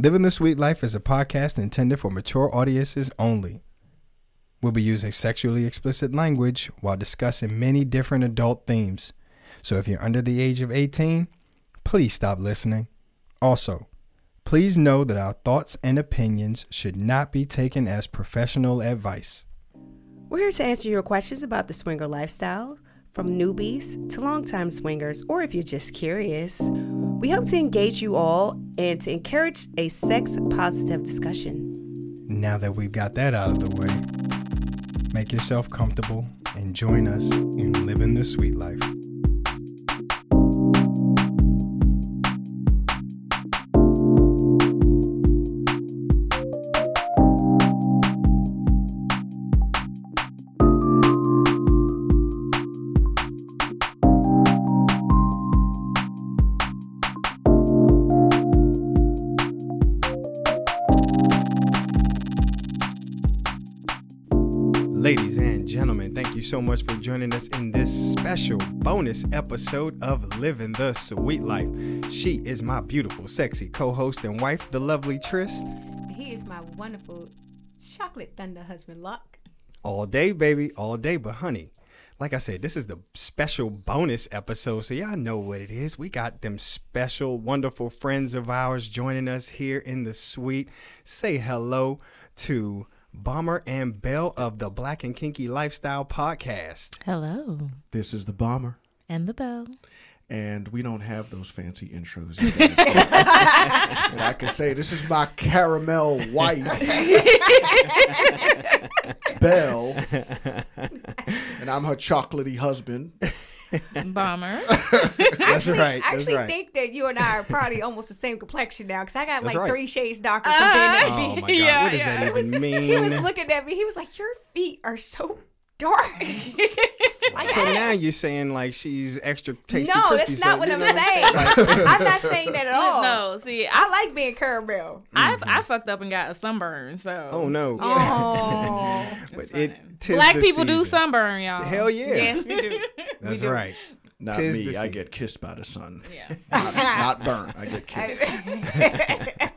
Living the Sweet Life is a podcast intended for mature audiences only. We'll be using sexually explicit language while discussing many different adult themes. So if you're under the age of 18, please stop listening. Also, please know that our thoughts and opinions should not be taken as professional advice. We're here to answer your questions about the swinger lifestyle, from newbies to longtime swingers, or if you're just curious. We hope to engage you all and to encourage a sex positive discussion. Now that we've got that out of the way, make yourself comfortable and join us in living the sweet life. So much for joining us in this special bonus episode of Living the Sweet Life. She is my beautiful, sexy co host and wife, the lovely Trist. He is my wonderful chocolate thunder husband, Locke. All day, baby, all day. But, honey, like I said, this is the special bonus episode, so y'all know what it is. We got them special, wonderful friends of ours joining us here in the suite. Say hello to Bomber and Bell of the Black and Kinky Lifestyle Podcast. Hello. This is the bomber, And the bell. and we don't have those fancy intros. you guys do. and I can say this is my caramel wife, Belle, and I'm her chocolatey husband. Bomber. That's right. I actually right. think that you and I are probably almost the same complexion now because I got That's like right. three shades darker from being Uh, Oh my God! Yeah, what does yeah. that He was, even mean? he was looking at me. He was like, "Your feet are so dark." So now you're saying like she's extra tasty. no, crispy, that's so, not what I'm know saying. I'm not saying that at all. no, see, I I, like being caramel. Mm-hmm. I, I fucked up and got a sunburn. So Oh no! Oh, But it tis black the people do sunburn, y'all. Hell yeah! yes, we do. that's do. right. Not Tis me. the I get kissed by the sun. Yeah. Not, not burnt. I get kissed.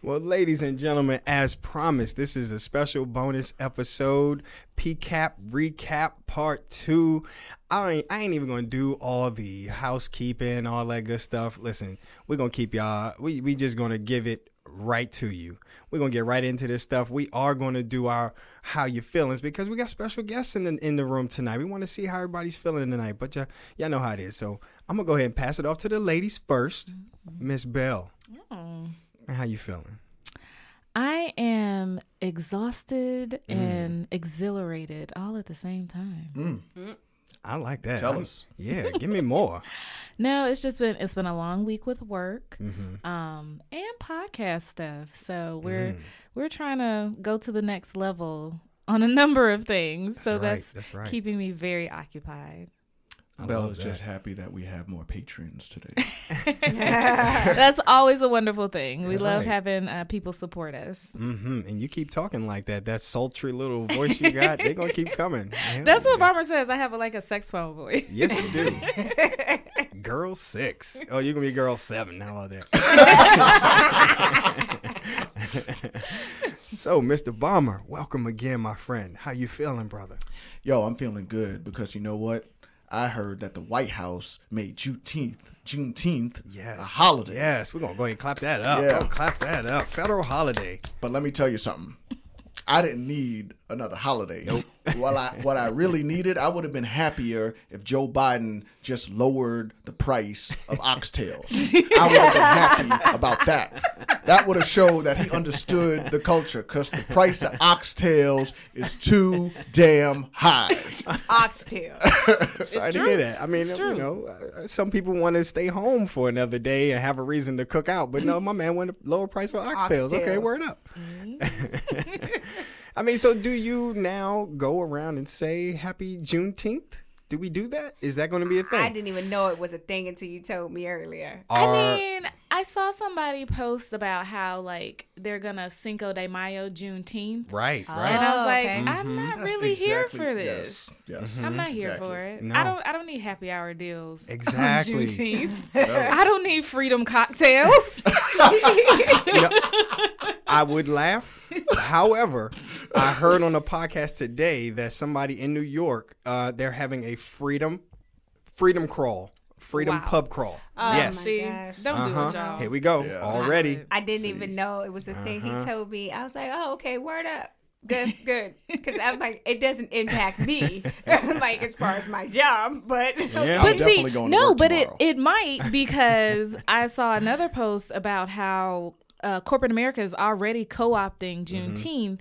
Well, ladies and gentlemen, as promised, this is a special bonus episode, PCAP recap part two. I ain't, I ain't even gonna do all the housekeeping, all that good stuff. Listen, we're gonna keep y'all. We we just gonna give it right to you. We're gonna get right into this stuff. We are gonna do our how you feelings because we got special guests in the in the room tonight. We want to see how everybody's feeling tonight. But y'all, y'all know how it is. So I'm gonna go ahead and pass it off to the ladies first. Mm-hmm. Miss Bell, mm-hmm. Oh. how you feeling? I am exhausted and exhilarated all at the same time. I like that. Tell I- us. Yeah, give me more. No, it's just been it's been a long week with work, Mm-hmm. um, and podcast stuff. So we're Mm. we're trying to go to the next level on a number of things. so right, that's that's right. keeping me very occupied. I Belle is just happy that we have more patrons today. That's always a wonderful thing. We That's love right. having uh, people support us. Mm-hmm. And you keep talking like that. That sultry little voice you got, they're gonna keep coming. Hell That's what yeah. Bomber says. I have a, like a sex phone voice. Yes, you do. girl six. Oh, you're gonna be girl seven now out there. so, Mr. Bomber, welcome again, my friend. How you feeling, brother? Yo, I'm feeling good because you know what? I heard that the White House made Juneteenth, Juneteenth Yes. a holiday. Yes, we're gonna go ahead and clap that up. Yeah. Oh, clap that up. Federal holiday. But let me tell you something. I didn't need another holiday. Nope. what I what I really needed, I would have been happier if Joe Biden just lowered the price of oxtails. I would have been happy about that. That would have showed that he understood the culture because the price of oxtails is too damn high. oxtail. Sorry to true. hear that. I mean, you know, uh, some people want to stay home for another day and have a reason to cook out, but no, my man wanted a lower price for oxtails. Okay, Oxtails. word up. I mean, so do you now go around and say Happy Juneteenth? Do we do that? Is that going to be a thing? I didn't even know it was a thing until you told me earlier. I mean, I saw somebody post about how like they're gonna Cinco de Mayo Juneteenth, right, Oh. right. and I was like, okay. I'm mm-hmm. not That's really here for this. Yes. yes. I'm not here Exactly. for it. No. I don't. I don't need happy hour deals. on Exactly. Juneteenth. I don't need freedom cocktails. You know, I would laugh. However, I heard on a podcast today that somebody in New York, uh, they're having a freedom, freedom crawl, freedom Wow. pub crawl. Oh, yes. my See, gosh. don't do Uh-huh. it, y'all. Here we go. Yeah. Already. I didn't even know it was a thing. Uh-huh. He told me. I was like, oh, okay, word up. Good, good. Because I was like, it doesn't impact me, like as far as my job, but Yeah. I'm But see, definitely going to no, work but it tomorrow. it might because I saw another post about how uh, corporate America is already co-opting Mm-hmm. Juneteenth.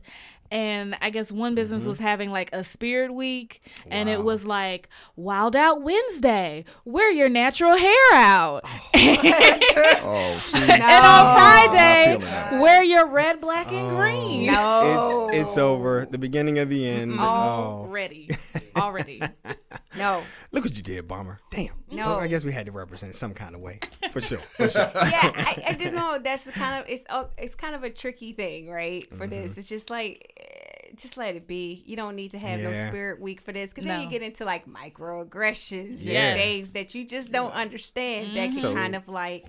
And I guess one business was having like a spirit week, and it was like Wild Out Wednesday, wear your natural hair out. Oh, see, and on Friday, wear your red, black, and green. no, It's it's over. The beginning of the end. Oh. Already. Already. No, Look what you did, Bomber. Damn. No. I guess we had to represent some kind of way. For sure. For sure. yeah, I, I don't know. That's kind of it's oh, it's kind of a tricky thing, right? For Mm-hmm. this, it's just like. Just let it be. You don't need to have no spirit week for this, because then No. you get into like microaggressions Yeah. and things that you just don't understand. That can So- kind of like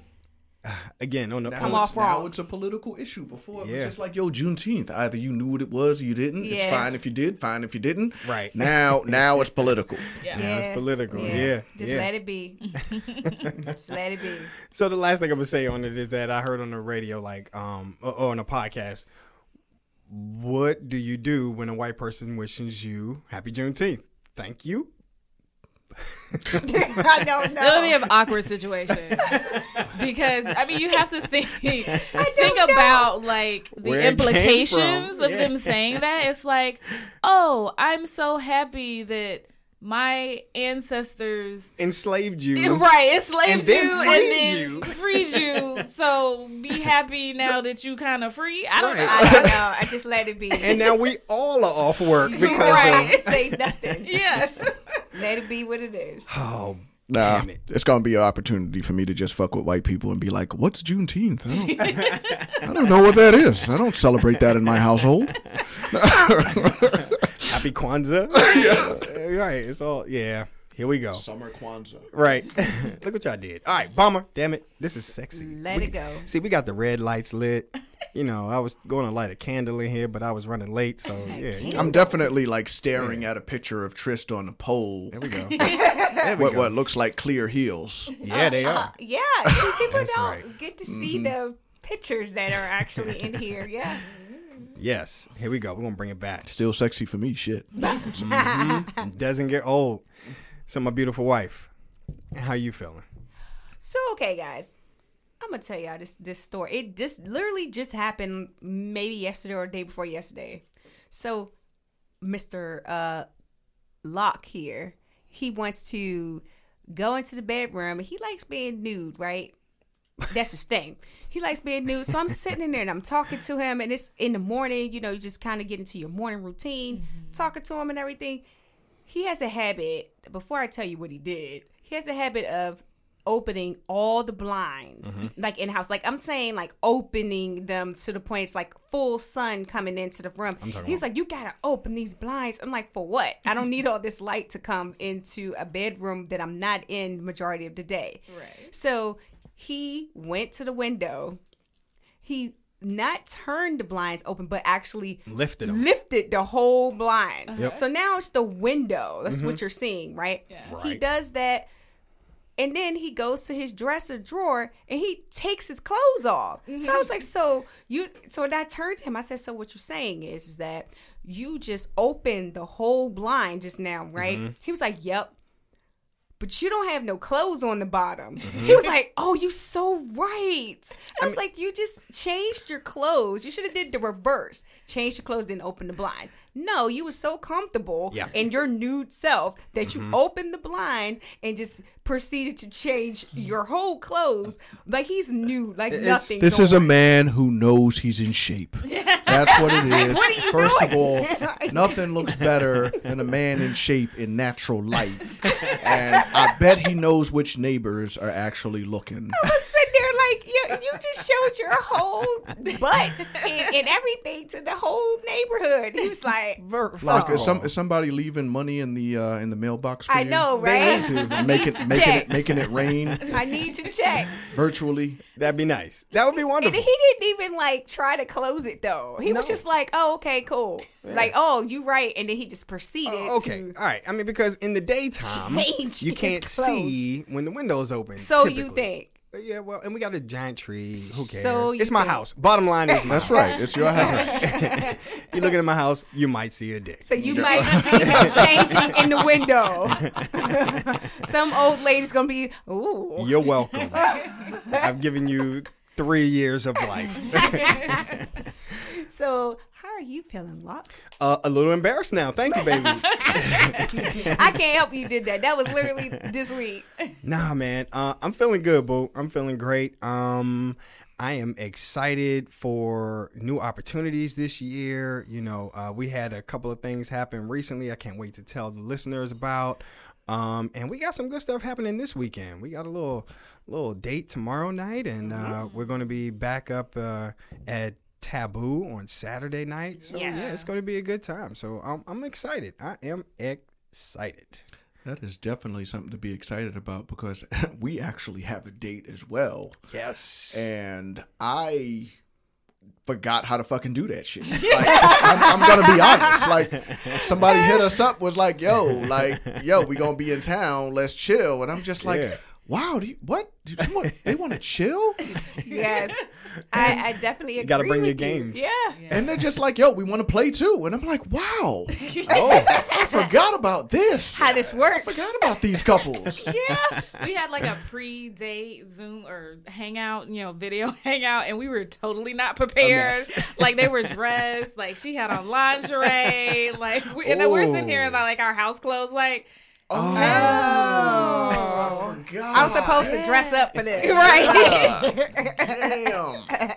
Again, on the Now Come it's- off wrong. Now it's a political issue. Before it Yeah. was just like, yo, Juneteenth. Either you knew what it was or you didn't. It's fine if you did, fine if you didn't. Right. Now, now it's political. Yeah. Now it's political. Yeah. Just yeah. let it be. just let it be. So the last thing I'm gonna say on it is that I heard on the radio, like, um, or, or on a podcast. What do you do when a white person wishes you Happy Juneteenth? Thank you. I don't know. That would be an awkward situation because I mean you have to think think know. about like the Where implications of Yeah. them saying that. It's like, oh, I'm so happy that my ancestors Enslaved you. right enslaved And then you freed and then you. freed you. So be happy now that you kind of free. I don't Right. know. I don't know. I just let it be. And now we all are off work because right. of Say nothing. Yes. Let it be what it is. oh Nah, it. it's gonna be an opportunity for me to just fuck with white people and be like, "What's Juneteenth? I don't, I don't know what that is. I don't celebrate that in my household." Happy Kwanzaa. yeah. Right. It's all yeah. Here we go. Summer Kwanzaa. Right. Look what y'all did. All right, bomber. Damn it. This is sexy. Let We- it go. See, we got the red lights lit. You know, I was going to light a candle in here, but I was running late, so yeah. You I'm definitely like staring at a picture of Trist on the pole. there we go. There we What, go. what looks like clear heels. Yeah, they uh, are. Yeah. See, people That's don't right. get to see mm-hmm. the pictures that are actually in here. Yeah. Yes. Here we go. We're gonna bring it back. Still sexy for me. Shit. It doesn't get old. So my beautiful wife, how you feeling? So okay, guys, I'm gonna tell y'all this this story. It just literally just happened maybe yesterday or the day before yesterday. So, Mister uh, Locke here, he wants to go into the bedroom. and He likes being nude, right? That's his thing. He likes being nude. So I'm sitting in there and I'm talking to him, and it's in the morning. You know, you just kind of get into your morning routine, talking to him and everything. He has a habit. Before I tell you what he did, he has a habit of opening all the blinds, like in house. Like I'm saying, like opening them to the point it's like full sun coming into the room. He's like, you gotta open these blinds. I'm like, for what? I don't need all this light to come into a bedroom that I'm not in the majority of the day. Right. So he went to the window. He not turned the blinds open, but actually Lifted 'em. lifted the whole blind. Yep. So now it's the window. That's what mm-hmm. you're seeing, right? He Right. does that. And then he goes to his dresser drawer and he takes his clothes off. So I was mm-hmm. like, so you so when I turned to him, I said, So what you're saying is, is that you just opened the whole blind just now, right? Mm-hmm. He was like, Yep but you don't have no clothes on the bottom. Mm-hmm. He was like, "Oh, you so right." I was like, "You just changed your clothes. You should have did the reverse. Changed your clothes, then open the blinds." No, you were so comfortable Yeah. in your nude self that you mm-hmm. opened the blind and just proceeded to change your whole clothes. Like he's nude, like nothing. This is a man who knows he's in shape. That's what it is. What are you First of all, nothing looks better than a man in shape in natural light. And I bet he knows which neighbors are actually looking. I was sitting there like, yeah, you just showed your whole butt and, and everything to the whole neighborhood. He was like, Ver- Look, is, some, is somebody leaving money in the uh, in the mailbox? For I you? know, They right? need to. make it to making check. it making it rain I need to check. virtually. that'd be nice. That would be And wonderful. he didn't even like try to close it though. He was just like, "Oh, okay, cool." Like, "Oh, you right," and then he just proceeded. Oh, okay, to- all right. I mean, because in the daytime, you can't see when the window's open. So you think? Yeah, well, and we got a giant tree. Who cares? So it's my think- house. Bottom line is, my That's house. right. It's your house. you looking at my house, you might see a dick. So you might see him changing in the window. Some old lady's gonna be, "Ooh." You're welcome. I've given you three years of life. So how are you feeling, Locke? uh, a little embarrassed now. Thank you, baby. I can't help you did that. That was literally this week. Nah, man. Uh, I'm feeling good, boo. I'm feeling great. Um, I am excited for new opportunities this year. You know, uh, we had a couple of things happen recently. I can't wait to tell the listeners about. Um, and we got some good stuff happening this weekend. We got a little little date tomorrow night, and uh, we're going to be back up uh, at Taboo on Saturday night. So Yes. yeah, it's going to be a good time. So I'm, I'm excited. I am excited. That is definitely something to be excited about because we actually have a date as well. Yes. and I forgot how to fucking do that shit. Like, I'm, I'm gonna be honest. Like, somebody hit us up was like, "Yo, like, yo, we gonna be in town. Let's chill." And I'm just like, Yeah. "Wow, do you, what? Do you want, they want to chill?" Yes, I, I definitely agree. You gotta bring your you. games. Yeah. And they're just like, "Yo, we want to play too." And I'm like, "Wow, oh. I forgot about this. How this works? forgot about these couples." Yeah. we had like a pre-date Zoom or hangout, you know, video hangout, and we were totally not prepared. like they were dressed, like she had on lingerie, like we, and then we're sitting here in Oh. like our house clothes, like Oh. I forgot. I'm supposed to dress up for this. right. Damn.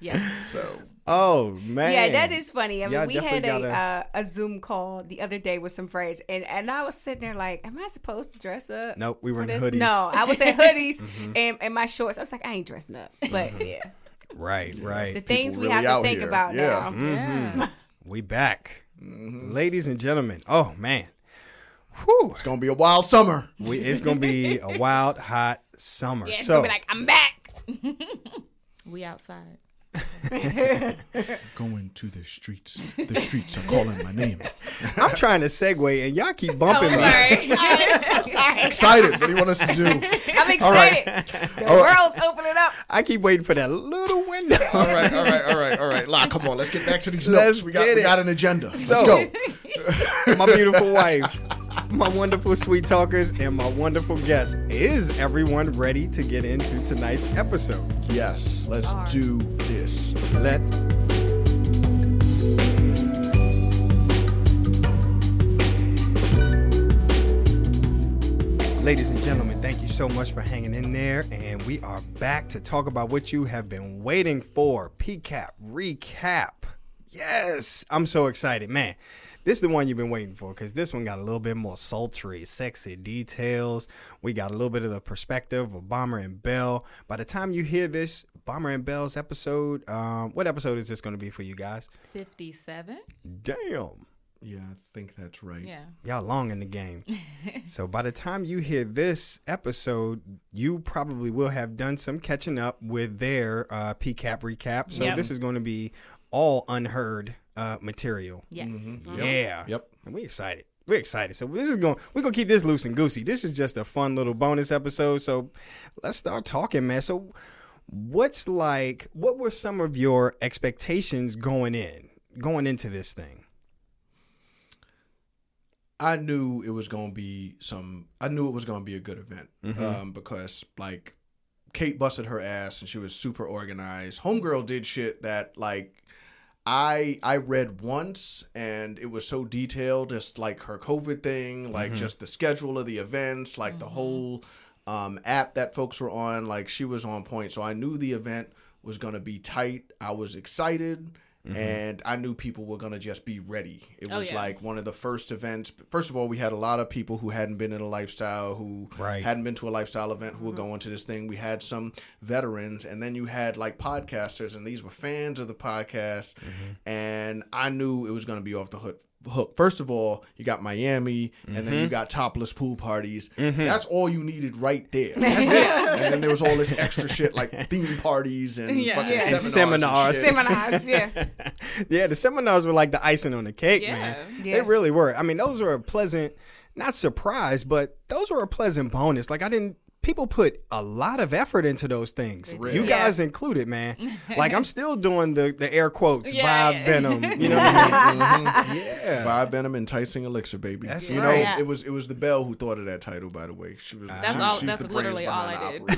yeah. So Oh man. Yeah, that is funny. I mean, Y'all we had a definitely uh, a Zoom call the other day with some friends, and, and I was sitting there like, "Am I supposed to dress up?" Nope, we were for in this? hoodies. Mm-hmm. No, I was in hoodies and, and my shorts. I was like, I ain't dressing up, but yeah, Right, right. the right. things we really have to think here. about Yeah. now. Yeah. We back. Mm-hmm. Ladies and gentlemen. Oh man. Whew. it's gonna be a wild summer. We, it's gonna be a wild, hot summer. Yeah, it's so gonna be like, I'm back. We outside. Going to the streets. The streets are calling my name. I'm trying to segue and y'all keep bumping me. sorry. sorry. Excited. What do you want us to do? I'm excited. right. The All right. world's opening up. I keep waiting for that little window. All right, all right, all right, all right. La, come on, let's get back to these Let's notes. We got get we got an agenda. Let's So- go. my beautiful wife, my wonderful sweet talkers, and my wonderful guest. Is everyone ready to get into tonight's episode? Yes, let's do this. Let's. Ladies and gentlemen, thank you so much for hanging in there. And we are back to talk about what you have been waiting for PCAP recap. Yes, I'm so excited. Man, this is the one you've been waiting for because this one got a little bit more sultry, sexy details. We got a little bit of the perspective of Bomber and Bell. By the time you hear this, Bomber and Bell's episode, um, what episode is this going to be for you guys? Fifty-seven. Damn. Yeah, I think that's right. Yeah. Y'all long in the game. so by the time you hear this episode, you probably will have done some catching up with their uh, PCAP recap. So Yep. this is going to be all unheard uh, material. Yes. Yeah. Yep. And we excited. We're excited. So this is going. We're gonna keep this loose and goosey. This is just a fun little bonus episode. So let's start talking, man. So what's like? What were some of your expectations going in, going into this thing? I knew it was gonna be some. I knew it was gonna be a good event Mm-hmm. um, because like Kate busted her ass and she was super organized. Homegirl did shit that like I I read once and it was so detailed, just like her COVID thing, like just the schedule of the events, like the whole um, app that folks were on. Like she was on point, so I knew the event was gonna be tight. I was excited. And I knew people were gonna just be ready. It Oh, was yeah. like one of the first events. First of all, we had a lot of people who hadn't been in a lifestyle, who Right. hadn't been to a lifestyle event, who were Mm-hmm. going to this thing. We had some veterans, and then you had like podcasters, and these were fans of the podcast. Mm-hmm. And I knew it was gonna be off the hook. Hook. First of all, you got Miami, and then Mm-hmm. you got topless pool parties. That's all you needed right there. and then there was all this extra shit like theme parties and Yeah. fucking Yeah. seminars. And and seminars. shit. Seminars, yeah. yeah, the seminars were like the icing on the cake, Yeah. man. Yeah. They really were. I mean, those were a pleasant, not surprise, but those were a pleasant bonus. Like I didn't. People put a lot of effort into those things. did. You Yeah. guys included, man. Like I'm still doing the the air quotes, Yeah, vibe yeah. venom. You know what I mean? Mhm. Yeah. Vibe Venom enticing elixir, baby. That's you right. know, it was it was the Bell who thought of that title, by the way. She was. That's she- all- she's that's the brains literally all I did.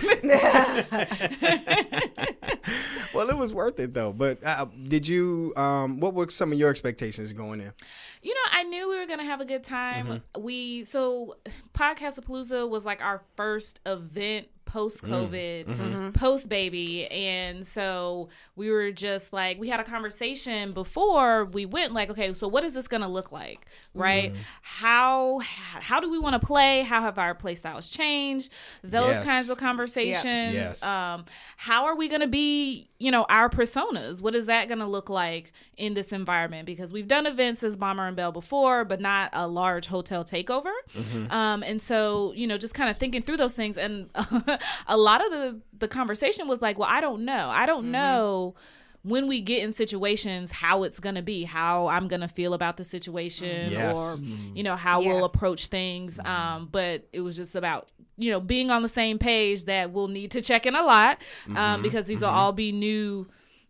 well, it was worth it though. But uh, did you? Um, what were some of your expectations going in? You know, I knew we were gonna have a good time. Mm-hmm. We so Podcastapalooza was like our first event post COVID, Mm-hmm. post baby, and so we were just like we had a conversation before we went. Like, okay, so what is this gonna look like, right? Mm-hmm. How how do we want to play? How have our play styles changed? Those Yes. kinds of conversations. Yes. Um, how are we gonna be? You know, our personas. What is that gonna look like in this environment? Because we've done events as Bomber and Bell before, but not a large hotel takeover. Um, and so, you know, just kind of thinking through those things. And a lot of the the conversation was like, well, I don't know. I don't mm-hmm. know when we get in situations how it's going to be how i'm going to feel about the situation mm, Yes. or you know how Yeah. we'll approach things mm. um but it was just about you know being on the same page that we'll need to check in a lot um mm-hmm. because these mm-hmm. will all be new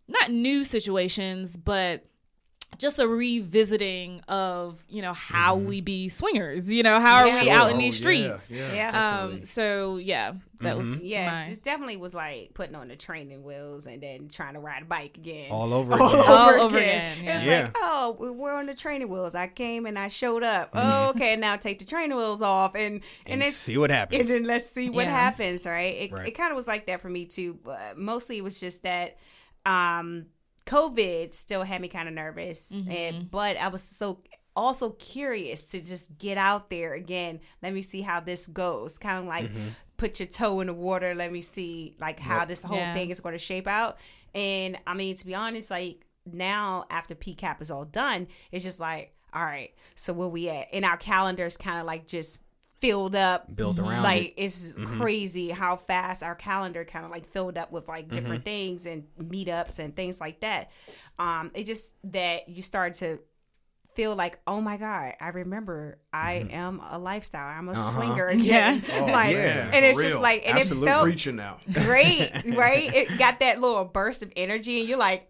not new situations but just a revisiting of you know how we be swingers you know how are Yeah. we out in Oh, these yeah, streets Yeah. Yeah. um so yeah that was Yeah, my- this definitely was like putting on the training wheels and then trying to ride a bike again. All over All again. All over again, yeah. It's Yeah. like, oh, we- we're on the training wheels. I came and I showed up. Mm-hmm. Oh, okay, now take the training wheels off and And and, see what happens. and then let's see what Yeah. happens. Right? It, Right. it kind of was like that for me too, but mostly it was just that. um COVID still had me kind of nervous, Mm-hmm. and but I was so also curious to just get out there again. Let me see how this goes. Kind of like Mm-hmm. put your toe in the water. Let me see like how this whole Yeah. thing is going to shape out. And I mean, to be honest, like now after PCAP is all done, it's just like, all right, so where we at? And our calendars kind of like just filled up Built around like it. it's Mm-hmm. crazy how fast our calendar kind of like filled up with like different Mm-hmm. things and meetups and things like that um it just that you start to feel like oh my god i remember i am a lifestyle i'm a swinger again Yeah. Oh, like yeah, and for it's just like and Absolutely. it felt Preaching now. great right it got that little burst of energy and you're like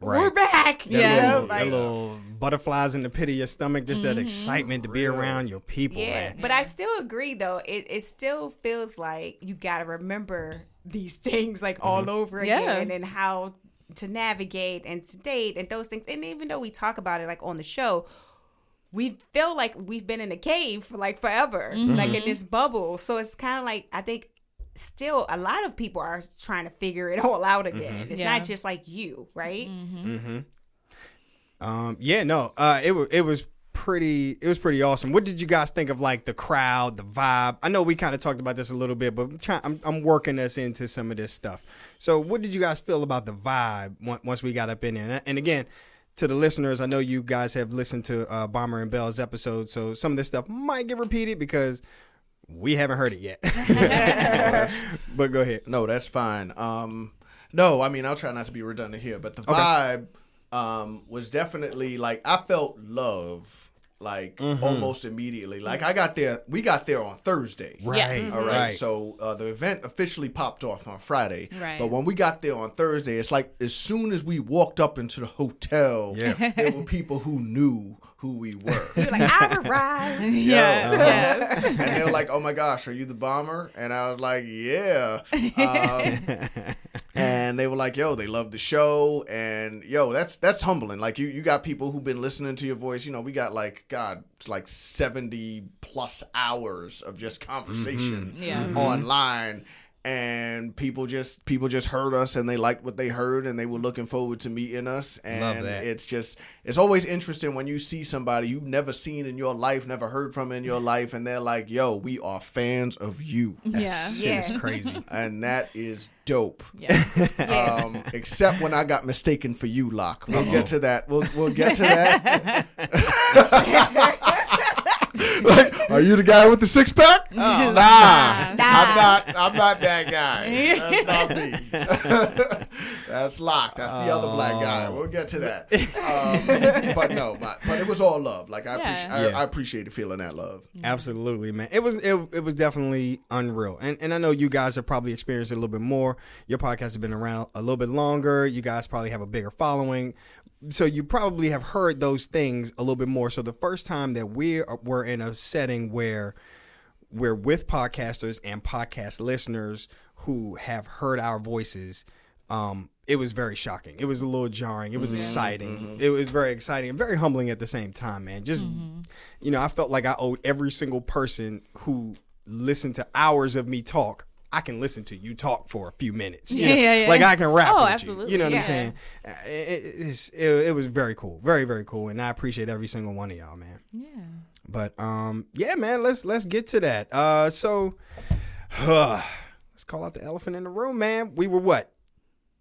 we're back That Yeah. little, like, that little butterflies in the pit of your stomach, just that mm-hmm. excitement to be Real. around your people, Yeah, man. but I still agree though. It it still feels like you got to remember these things like all mm-hmm. over Yeah. again and how to navigate and to date and those things. And even though we talk about it like on the show, we feel like we've been in a cave for like forever, like in mm-hmm. this bubble. So it's kind of like I think still a lot of people are trying to figure it all out again. It's Yeah. not just like you, right? Um, yeah, no, uh, it was it was pretty it was pretty awesome. What did you guys think of like the crowd, the vibe? I know we kind of talked about this a little bit, but I'm trying I'm, I'm working us into some of this stuff. So, what did you guys feel about the vibe once we got up in there? And, and again, to the listeners, I know you guys have listened to uh, Bomber and Bell's episode, so some of this stuff might get repeated because we haven't heard it yet. but go ahead. No, that's fine. Um, no, I mean I'll try not to be redundant here, but the vibe um, was definitely like I felt love like Mm-hmm. almost immediately. Like I got there, we got there on Thursday. Right. All right. Right. So uh, the event officially popped off on Friday. Right. But when we got there on Thursday, it's like as soon as we walked up into the hotel, Yeah. there were people who knew who we were. You're like I've arrived. yeah yes. Uh-huh. and they were like, "Oh my gosh, are you the bomber?" And I was like, "Yeah." Um, and they were like, "Yo, they love the show." And yo, that's that's humbling. Like you, you got people who've been listening to your voice. You know, we got like God, it's like seventy plus hours of just conversation mm-hmm. Yeah. Mm-hmm. online. And people just people just heard us and they liked what they heard and they were looking forward to meeting us and Love that. it's just it's always interesting when you see somebody you've never seen in your life never heard from in your life and they're like yo we are fans of you yeah. Shit Yeah. is crazy. and that is dope Yeah. um, except when I got mistaken for you, Locke. We'll get to that. We'll we'll get to that. like, are you the guy with the six pack? nah, I'm not. I'm not that guy. That's not me. That's Locke. That's the other black guy. We'll get to that. Um, but no, but, but it was all love. Like I, Yeah. appreciate, I, Yeah. I appreciated feeling that love. Absolutely, man. It was it, it was definitely unreal, and and I know you guys have probably experienced it a little bit more. Your podcast has been around a little bit longer. You guys probably have a bigger following, so you probably have heard those things a little bit more. So the first time that we are, were in a setting where we're with podcasters and podcast listeners who have heard our voices. Um, it was very shocking. It was a little jarring. It was mm-hmm. exciting. Mm-hmm. It was very exciting and very humbling at the same time, man. Just mm-hmm. you know, I felt like I owed every single person who listened to hours of me talk. I can listen to you talk for a few minutes. Yeah, yeah, yeah. Like I can rap Oh, with absolutely. you. You know what Yeah. I'm saying? Uh, It, it, it, it was very cool, very very cool, and I appreciate every single one of y'all, man. Yeah. But um, yeah, man, let's let's get to that. Uh, so let's call out the elephant in the room, man. We were what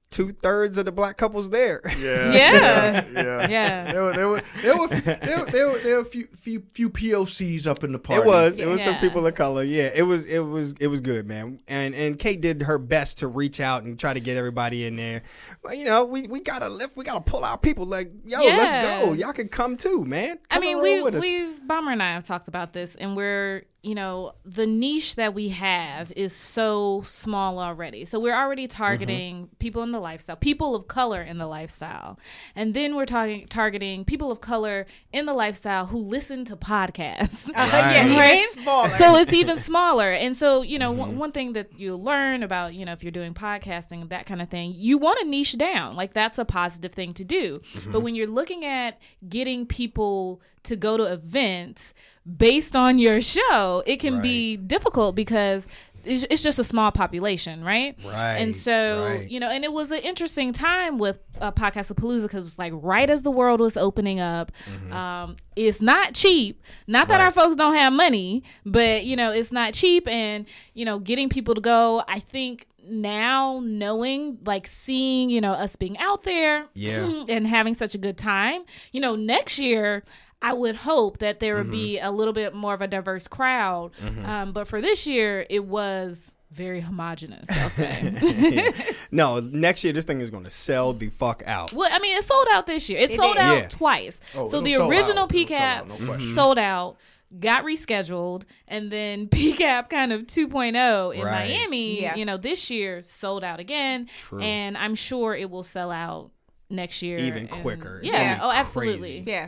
two thirds of the black couples there. Yeah, Yeah. yeah. Yeah. There were there were there were there were, there were, there were a few few few POCs up in the party. It was. It was some people of color. Yeah, it was. It was. It was good, man. And and Kate did her best to reach out and try to get everybody in there. Well, you know, we, we gotta lift. We gotta pull our people. Like, yo, let's go. Y'all can come too, man. I mean, we roll with us. we've Bomber and I have talked about this, and we're you know the niche that we have is so small already. So we're already targeting Mm-hmm. people in the lifestyle, people of color in the lifestyle, and then we're talking targeting people of color in the lifestyle who listen to podcasts. Right. yeah, Right? it's so it's even smaller and so you know one, one thing that you learn about you know if you're doing podcasting that kind of thing you want to niche down like that's a positive thing to do but when you're looking at getting people to go to events based on your show it can be difficult because it's, it's just a small population, right? Right, And so, right. you know, and it was an interesting time with uh, Podcastapalooza because it's like right as the world was opening up. Um, it's not cheap. Not that Mm-hmm. Right. our folks don't have money, but, you know, it's not cheap. And, you know, getting people to go, I think now knowing, like seeing, you know, us being out there Yeah. and having such a good time, you know, next year, I would hope that there would Mm-hmm. be a little bit more of a diverse crowd. Um, but for this year, it was very homogenous, I'll say. no, next year this thing is going to sell the fuck out. well, I mean, it sold out this year. It, It sold did. out Yeah. twice. Oh, so the original out. It'll PCAP out, no question. sold out, got rescheduled, and then PCAP kind of 2.0 in Right. Miami, Yeah. you know, this year sold out again. True. And I'm sure it will sell out next year. Even and- quicker. It's Yeah. gonna be Oh, crazy. absolutely. yeah.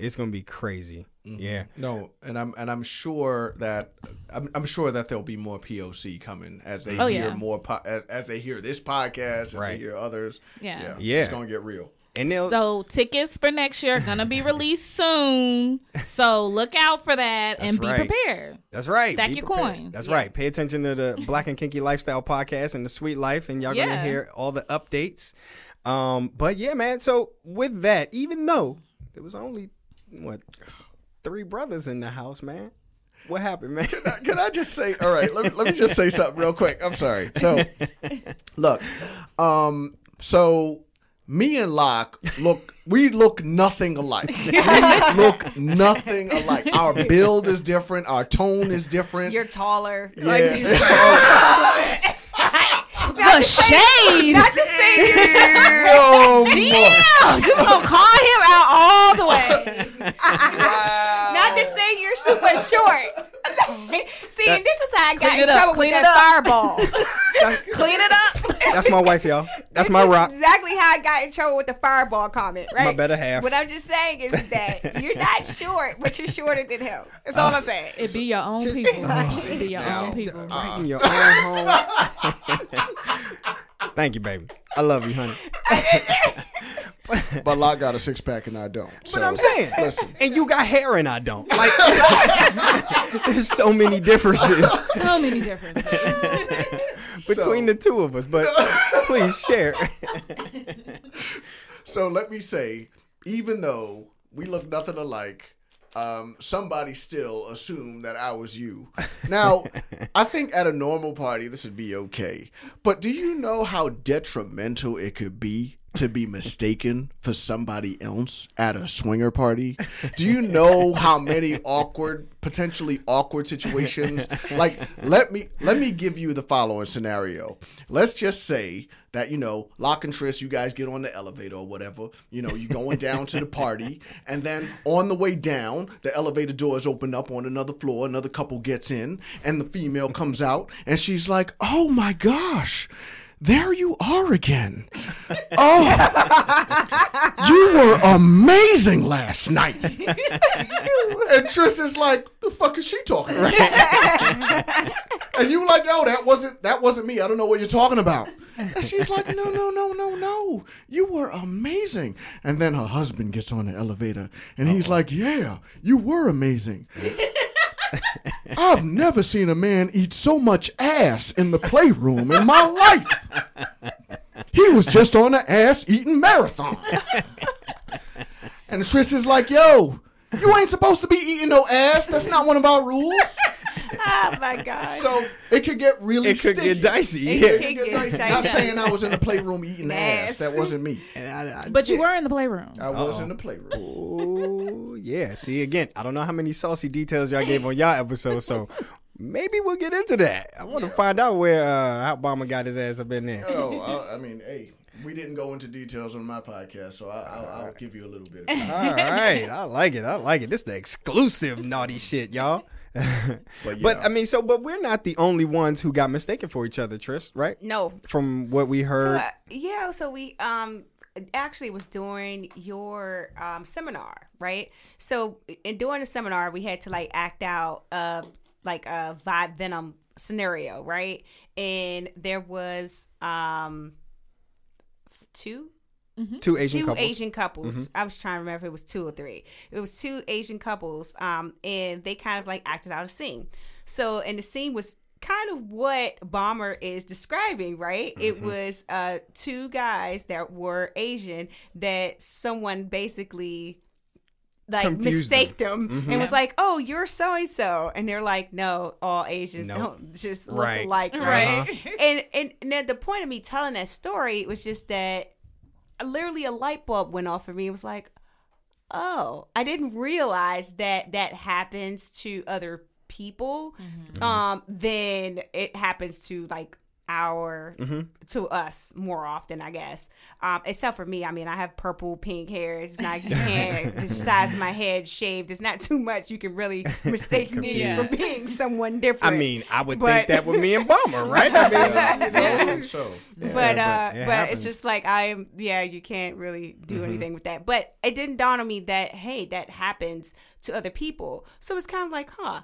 It's going to be crazy. Mm-hmm. Yeah. No, and I'm and I'm sure that I'm, I'm sure that there'll be more POC coming as they Oh, hear yeah. more po- as, as they hear this podcast, as Right. they hear others. Yeah. yeah, Yeah. it's gonna get real. And they'll So tickets for next year are gonna be released soon. So look out for that and be right. prepared. That's right. Stack Be your prepared. coins. That's Yeah. right. Pay attention to the Black and Kinky Lifestyle podcast and the Sweet Life, and y'all gonna hear all the updates. Um, but yeah, man. So with that, even though there was only what three brothers in the house, man, what happened, man? Can I just say, all right, let me, let me just say something real quick. I'm sorry. So, look, um, so me and Locke look, we look nothing alike. We look nothing alike. Our build is different. Our tone is different. You're taller. yeah. The shade. Not to say you're oh, my- Damn, just gonna call him out all the way. Not to say you're super short. See, and this is how I got in up, trouble clean with it that up. fireball. Clean it up. That's my wife, y'all. That's This my is rock. exactly how I got in trouble with the fireball comment, right? My better half. What I'm just saying is that you're not short, but you're shorter than him. That's all I'm uh, saying. It be your own people. It be your own people. Uh, right in your own home. Thank you, baby. I love you, honey. But Locke got a six pack and I don't. But So, I'm saying, listen. and you got hair and I don't. Like, there's so many differences. So many differences. between So- the two of us. But please share. So let me say, even though we look nothing alike, um, somebody still assumed that I was you. Now, I think at a normal party this would be okay, but do you know how detrimental it could be? To be mistaken for somebody else at a swinger party? Do you know how many awkward, potentially awkward situations? Like, let me let me give you the following scenario. Let's just say that you know Locke and tris you guys get on the elevator or whatever you know you're going down to the party and then on the way down the elevator doors open up on another floor another couple gets in and the female comes out and she's like oh my gosh there you are again oh you were amazing last night and tris is like the fuck is she talking about and you were like, no, that wasn't that wasn't me. I don't know what you're talking about. And she's like, no, no, no, no, no. You were amazing. And then her husband gets on the elevator and he's like, yeah, you were amazing. I've never seen a man eat so much ass in the playroom in my life. He was just on an ass eating marathon. And Trish is like, yo, you ain't supposed to be eating no ass. That's not one of our rules. Oh my god. So it could get really it could sticky. get dicey. It yeah. could get get dicey. dicey. Not saying I was in the playroom eating ass. Ass. That wasn't me. And I- I But you were in the playroom. I was in the playroom. Oh yeah. See again, I don't know how many saucy details y'all gave on y'all episode, so maybe we'll get into that. I want to find out where uh, how Obama got his ass up in there. Oh, I, I mean, hey, we didn't go into details on my podcast, so I, I'll, I'll give you a little bit. Of All right, I like it. I like it. This is the exclusive naughty shit, y'all. But, But. I mean, so but we're not the only ones who got mistaken for each other, Tris, right? No. From what we So, heard. uh, yeah, so we um actually was during your um seminar, right? So in during the seminar, we had to like act out uh like a vibe venom scenario, right? And there was um two two Asian two couples. Asian couples. I was trying to remember if it was two or three. It was two Asian couples, um, and they kind of like acted out a scene. So, and the scene was kind of what Bomber is describing, right? It was uh two guys that were Asian that someone basically like Confused them. mistaked them, and was like, "Oh, you're so and so," and they're like, "No, all Asians Nope. don't just look Right. alike, right?" Uh-huh. and, and and then the point of me telling that story was just that literally a light bulb went off for me. It was like, oh, I didn't realize that that happens to other people. Um, then it happens to like our to us more often, I guess. Um, except for me, I mean, I have purple, pink hair. It's not you can't the size of my head shaved. It's not too much. You can really mistake me Yeah. for being someone different. I mean, I would But- think that with me and Bomber, right? I mean, I think so. but but uh it but it's just like i'm yeah you can't really do Mm-hmm. anything with that but it didn't dawn on me that hey that happens to other people so it's kind of like huh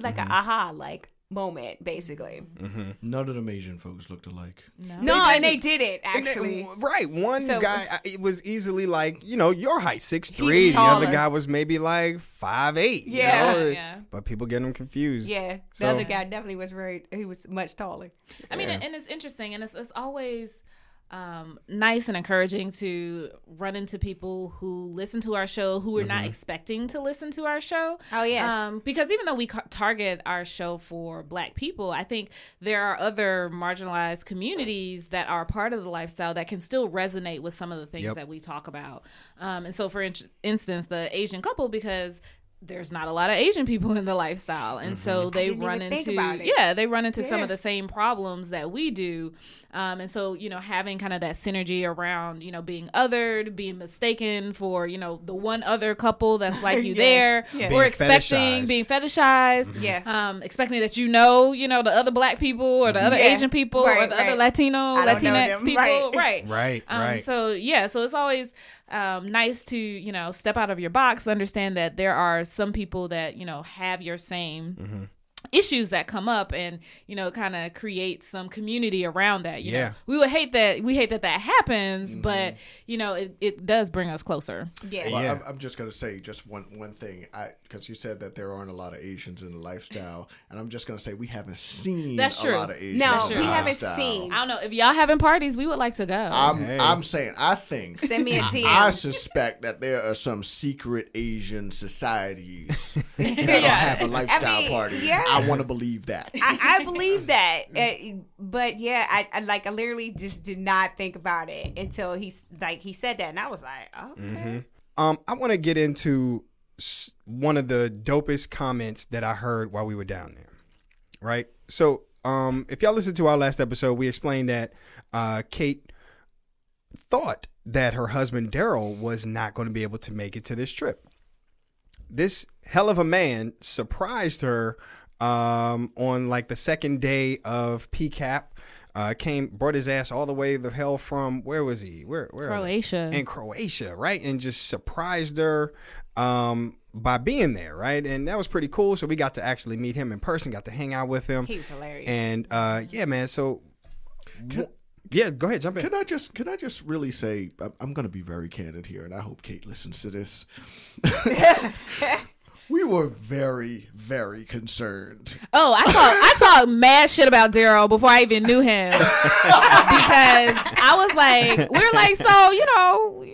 like Mm-hmm. a aha like moment basically mm-hmm. None of them Asian folks looked alike. no and they did it And then- actually right. One So- guy, uh, it was easily like, you know, your height, six three. The other guy was maybe like five eight. Yeah. You know? Yeah. But people get them confused. yeah the So- other guy definitely was very he was much taller I mean, and it's interesting, and it's, it's always um, nice and encouraging to run into people who listen to our show who are not expecting to listen to our show. Oh, yes. um, because even though we ca- target our show for Black people, I think there are other marginalized communities that are part of the lifestyle that can still resonate with some of the things Yep. that we talk about. Um, and so, for in- instance, the Asian couple because. There's not a lot of Asian people in the lifestyle, and so they didn't run even think into about it. yeah, they run into some of the same problems that we do. Um, and so, you know, having kind of that synergy around, you know, being othered, being mistaken for, you know, the one other couple that's like you Yes. there, Yes. or Being expecting fetishized. being fetishized, Yeah. um, expecting that you know, you know, the other black people or the other Yeah. Asian people or Right, the other. Latino, I Latinx people, Right. right, Right, um, right. So yeah, so it's always um, nice to you know step out of your box, understand that there are some people that you know have your same issues that come up and you know kind of create some community around that you Yeah. know we would hate that we hate that that happens Mm-hmm. but you know it, it does bring us closer Yeah. Well, Yeah. I'm, I'm just gonna say just one one thing, I because you said that there aren't a lot of Asians in the lifestyle, and I'm just gonna say we haven't seen That's a true. lot of Asians. No, we the haven't seen. i don't know if y'all having parties we would like to go I'm Hey. I'm saying I think Send me a I DM. I suspect that there are some secret Asian societies that Yeah. have a lifestyle mean, party. yeah. I want to believe that. I, I believe that, uh, but yeah, I, I like I literally just did not think about it until he's like he said that, and I was like, okay, Um, I want to get into one of the dopest comments that I heard while we were down there. Right. So, um, if y'all listened to our last episode, we explained that uh, Kate thought that her husband Daryl was not going to be able to make it to this trip. This hell of a man surprised her um, on like the second day of PCAP. Uh, came brought his ass all the way the hell from where was he? Where where are croatia in Croatia, right? And just surprised her um, by being there, right? And that was pretty cool. So we got to actually meet him in person, got to hang out with him. he was hilarious. And uh, yeah, man. So w- yeah, go ahead, jump in. Can I just can I just really say I'm, I'm going to be very candid here, and I hope Kate listens to this. we were very very concerned. Oh, I talk I talked mad shit about Daryl before I even knew him because I was like, we're like, so you know,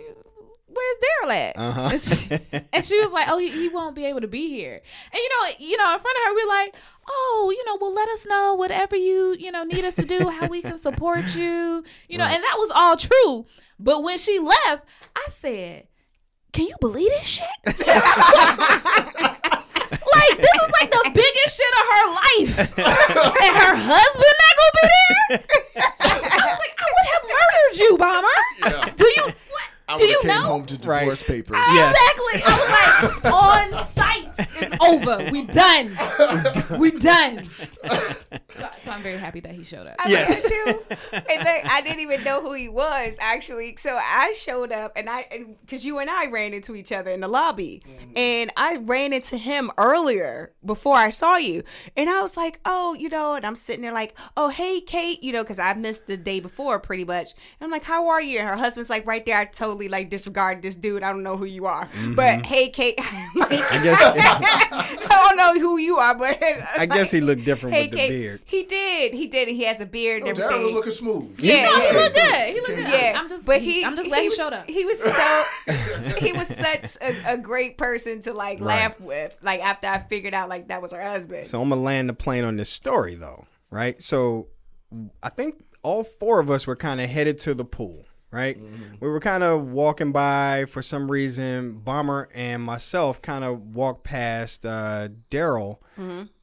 where's Daryl at? Uh-huh. And, she, and she was like, oh, he, he won't be able to be here. And you know, you know, in front of her, we're like, oh, you know, well, let us know whatever you you know need us to do, how we can support you, you know, and that was all true. But when she left, I said, can you believe this shit? like this is like the biggest shit of her life, and her husband not gonna be there. I was like, I would have murdered you, bomber. Do you? What? I Do would you have came know? home to Right. divorce papers. Ah, yes. Exactly. I was like, on site. It's over. We done. We done. So, so I'm very happy that he showed up. I Yes. too. And like, I didn't even know who he was actually. So I showed up, and I because you and I ran into each other in the lobby, mm-hmm. and I ran into him earlier before I saw you, and I was like, oh, you know, and I'm sitting there like, oh, hey, Kate, you know, because I missed the day before pretty much. And I'm like, how are you? And her husband's like right there. I totally like disregard this dude. I don't know who you are, mm-hmm. but hey, Kate. like, I guess I don't know who you are, but I guess he looked different with the Kate, beard. He did. He did. He has a beard and Oh, Darren was looking smooth. Yeah, No, yeah. he looked good. He looked good. yeah, I'm just, but he, I'm just glad he, was, showed up. He was so, he was such a, a great person to like Right. laugh with. Like after I figured out like that was her husband. So I'm gonna land the plane on this story though, right? So I think all four of us were kind of headed to the pool, right? We were kind of walking by for some reason. Bomber and myself kind of walked past uh, Daryl,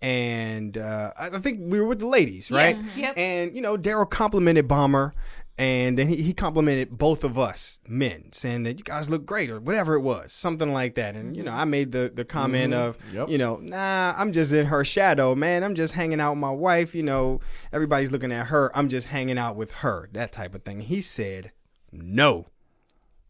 and uh, I I think we were with the ladies, right? Yes, yep. And you know, Daryl complimented Bomber. And then he, he complimented both of us men, saying that you guys look great or whatever it was, something like that. And you know, I made the the comment of, Yep. you know, nah, I'm just in her shadow, man. I'm just hanging out with my wife. You know, everybody's looking at her. I'm just hanging out with her, that type of thing. He said, no,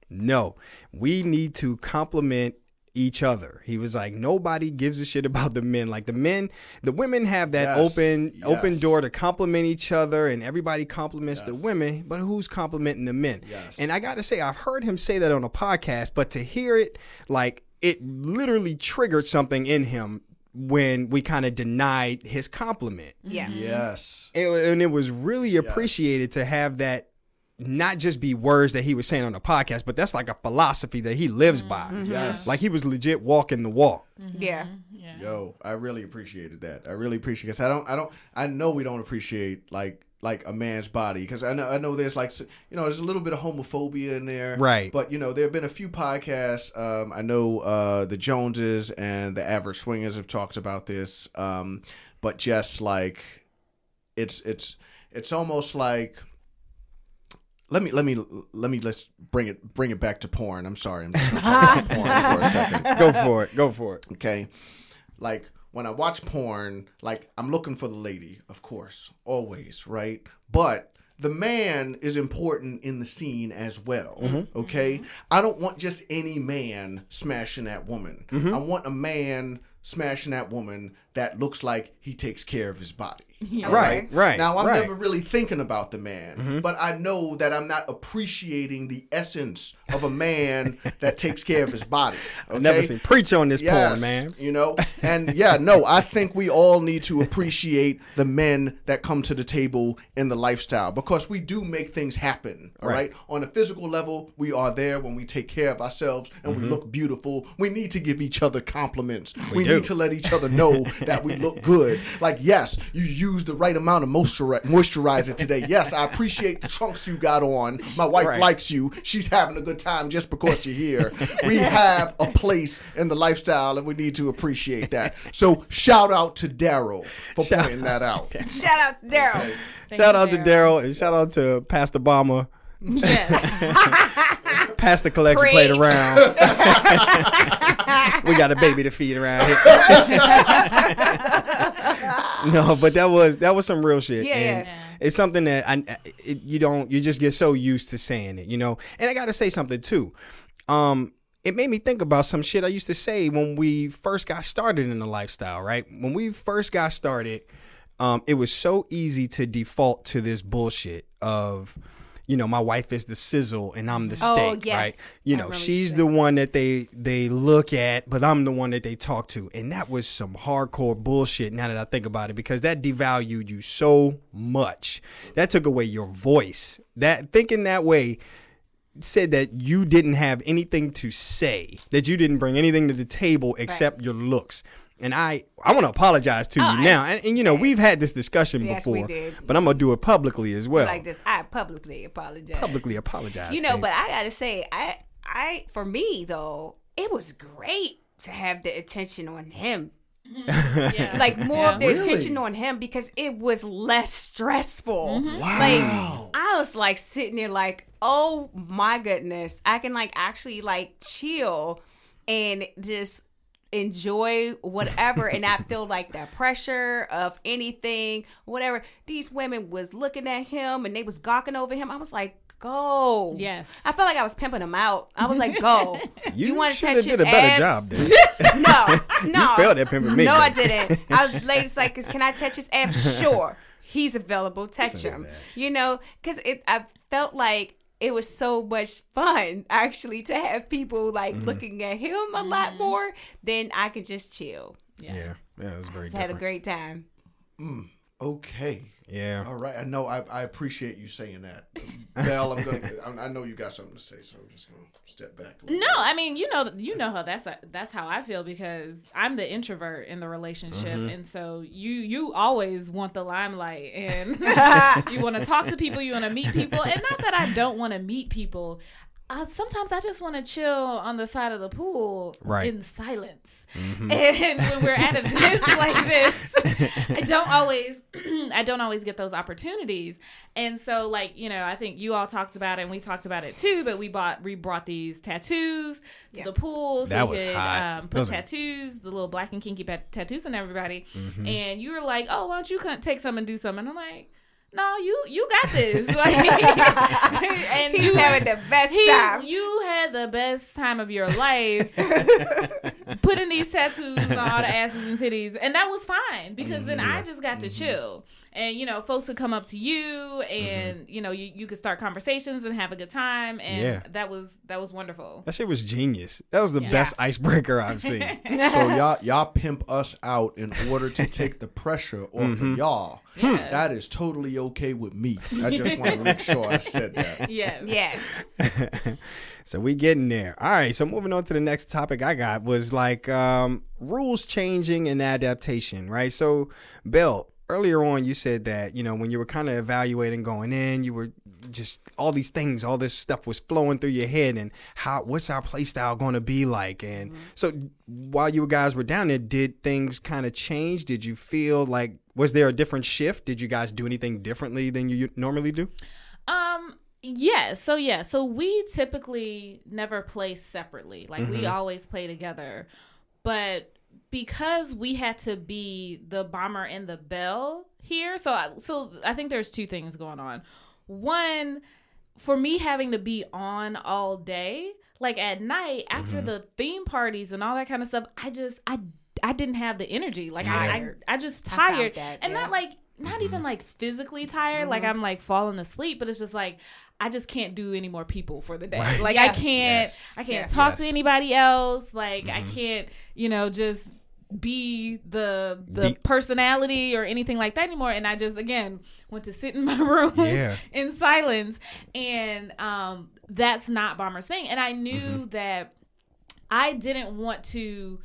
no, we need to compliment each other. He was like, nobody gives a shit about the men. Like the men, the women have that Yes, open open door to compliment each other, and everybody compliments the women. But who's complimenting the men? Yes. And I got to say, I've heard him say that on a podcast, but to hear it, like it literally triggered something in him when we kind of denied his compliment. yeah. Yes. It- and it was really appreciated to have that not just be words that he was saying on the podcast, but that's like a philosophy that he lives by. Yes. Like he was legit walking the walk. Yeah. yeah. Yo, I really appreciated that. I really appreciate because I don't, I don't, I know we don't appreciate like like a man's body because I know I know there's like you know there's a little bit of homophobia in there, Right. But you know there have been a few podcasts. Um, I know uh, the Joneses and the Average Swingers have talked about this, um, but just like it's it's it's almost like. Let me let me let me let's bring it bring it back to porn. I'm sorry, I'm just gonna talk about porn for a second Go for it. Go for it. okay like when i watch porn like i'm looking for the lady of course always right but the man is important in the scene as well mm-hmm. okay i don't want just any man smashing that woman mm-hmm. i want a man smashing that woman that looks like he takes care of his body. Right, right. Now I'm right. never really thinking about the man, mm-hmm. but I know that I'm not appreciating the essence of a man that takes care of his body. Okay? I've never seen preach on this Yes, porn, man. You know, and yeah, no, I think we all need to appreciate the men that come to the table in the lifestyle because we do make things happen. All Right. right. On a physical level, we are there when we take care of ourselves and we mm-hmm. look beautiful. We need to give each other compliments. We, do. need to let each other know that we look good. Like, yes, you used the right amount of moisturizer today. Yes, I appreciate the trunks you got on. My wife Right. likes you. She's having a good time just because you're here. We have a place in the lifestyle, and we need to appreciate that. So, shout out to Daryl for Shout pointing that out. Shout out to Daryl. Shout out to Daryl and shout out to Pastor Obama. Yes. Pastor collection played Preach. around. we got a baby to feed around here. no, but that was that was some real shit. Yeah, and yeah. It's something that I it, you don't you just get so used to saying it, you know. And I got to say something too. Um it made me think about some shit I used to say when we first got started in the lifestyle, right? When we first got started, um, it was so easy to default to this bullshit of, you know, my wife is the sizzle and I'm the mm-hmm. oh, steak, Oh, yes. right? You know, you she's said the one that they they look at, but I'm the one that they talk to, and that was some hardcore bullshit. Now that I think about it, because that devalued you so much, that took away your voice. That thinking that way said that you didn't have anything to say, that you didn't bring anything to the table except your looks. And I, I want to apologize to you I- now. And, and you know, we've had this discussion Yes, before, we did. but I'm gonna do it publicly as well. Like this, I publicly apologize. Publicly apologize. You know, babe. but I gotta say, I, I, for me though, it was great to have the attention on him. Yeah. Like more Yeah. of the Really? attention on him because it was less stressful. Mm-hmm. Wow. Like I was like sitting there like, oh my goodness, I can like actually like chill and just enjoy whatever and not feel like that pressure of anything, whatever. These women was looking at him and they was gawking over him. I was like, go. Yes. I felt like I was pimping him out. I was like, go. you, want to should touch have his did a better abs? job. Then. No, no. failed at pimping me, No. I didn't. I was ladies like, can I touch his abs? Sure. He's available. Touch him. You know, because it. I felt like it was so much fun actually to have people like Mm-hmm. looking at him a lot more than I could just chill. yeah, yeah, yeah it was very Just had a great time. Okay. Yeah. All right. I know. I, I appreciate you saying that, Belle. I'm gonna. I I know you got something to say, so I'm just gonna step back. A little No, I mean, you know, you know how that's that's how I feel because I'm the introvert in the relationship, mm-hmm. and so you you always want the limelight, and you want to talk to people, you want to meet people, and not that I don't want to meet people. Uh, sometimes I just want to chill on the side of the pool Right. in silence. And when we're at events like this, I don't always I don't always get those opportunities. And so like, you know, I think you all talked about it and we talked about it too, but we bought we brought these tattoos to Yeah. the pool so That we was could hot. um, put Those are- tattoos, the little black and kinky pat- tattoos on everybody. Mm-hmm. And you were like, "Oh, why don't you take some and do some?" And I'm like, "No, you you got this." Like, and He's you having the best he, time. you had the best time of your life putting these tattoos on all the asses and titties, and that was fine because then I mm-hmm. just got to mm-hmm. chill. And you know, folks would come up to you, and you know, you, you could start conversations and have a good time, and Yeah. that was that was wonderful. That shit was genius. That was the Yeah. best icebreaker I've seen. So y'all y'all pimp us out in order to take the pressure off Mm-hmm. of y'all. Yeah. That is totally okay with me. I just want to make sure I said that. Yes. yes. so we getting there. All right. So moving on to the next topic I got was like um, rules changing and adaptation, right? So Bill, earlier on you said that you know when you were kind of evaluating going in, you were just all these things, all this stuff was flowing through your head, and how what's our play style going to be like? And so while you guys were down there, did things kind of change? Did you feel like was there a different shift? Did you guys do anything differently than you normally do? Um. Yeah. So yeah. So we typically never play separately. Like we always play together, but because we had to be the bomber and the bell here, so I, so I think there's two things going on. One, for me having to be on all day, like at night after mm-hmm. the theme parties and all that kind of stuff, I just I I didn't have the energy. Like I, I, I just I found tired, that, and yeah. not like not even mm-hmm. like physically tired. Like mm-hmm. I'm like falling asleep, but it's just like I just can't do any more people for the day. Right. Like I can't, Yes. I can't Yeah. talk to anybody else. Like I can't, you know, just be the the Be- personality or anything like that anymore and i just again went to sit in my room Yeah. in silence and um that's not bomber's thing and i knew Mm-hmm. that i didn't want to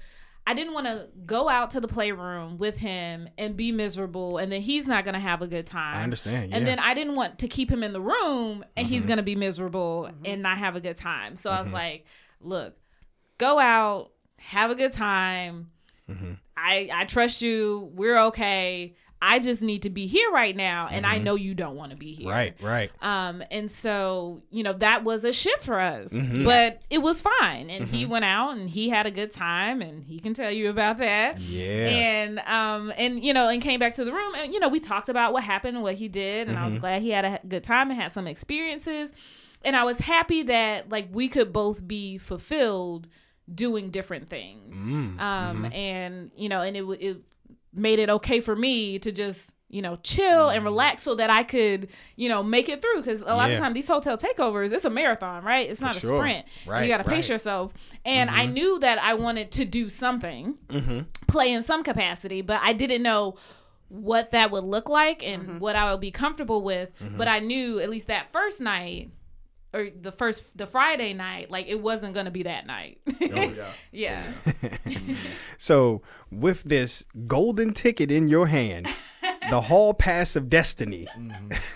I didn't want to go out to the playroom with him and be miserable, and then he's not going to have a good time. I understand, And yeah. Mm-hmm. then I didn't want to keep him in the room, and he's going to be miserable and not have a good time. So I was like, "Look, go out, have a good time. Mm-hmm. I I trust you. We're okay. I just need to be here right now, and I know you don't want to be here. Mm-hmm. Right, right. Um, and so you know that was a shift for us, Mm-hmm. but it was fine. And he went out and he had a good time, and he can tell you about that. Yeah. And um, and you know, and came back to the room, and you know, we talked about what happened and what he did, and I Mm-hmm. was glad he had a good time and had some experiences, and I was happy that like we could both be fulfilled doing different things. Mm, Um, mm-hmm. and you know, and it it made it okay for me to just you know chill and relax so that I could you know make it through because a lot Yeah. of times these hotel takeovers it's a marathon right it's not a sure. sprint Right, you got to pace right. Mm-hmm. yourself and I knew that I wanted to do something play in some capacity but I didn't know what that would look like and what I would be comfortable with Mm-hmm. but I knew at least that first night or the first the Friday night like it wasn't gonna be that night Oh yeah. yeah So, with this golden ticket in your hand, the hall pass of destiny,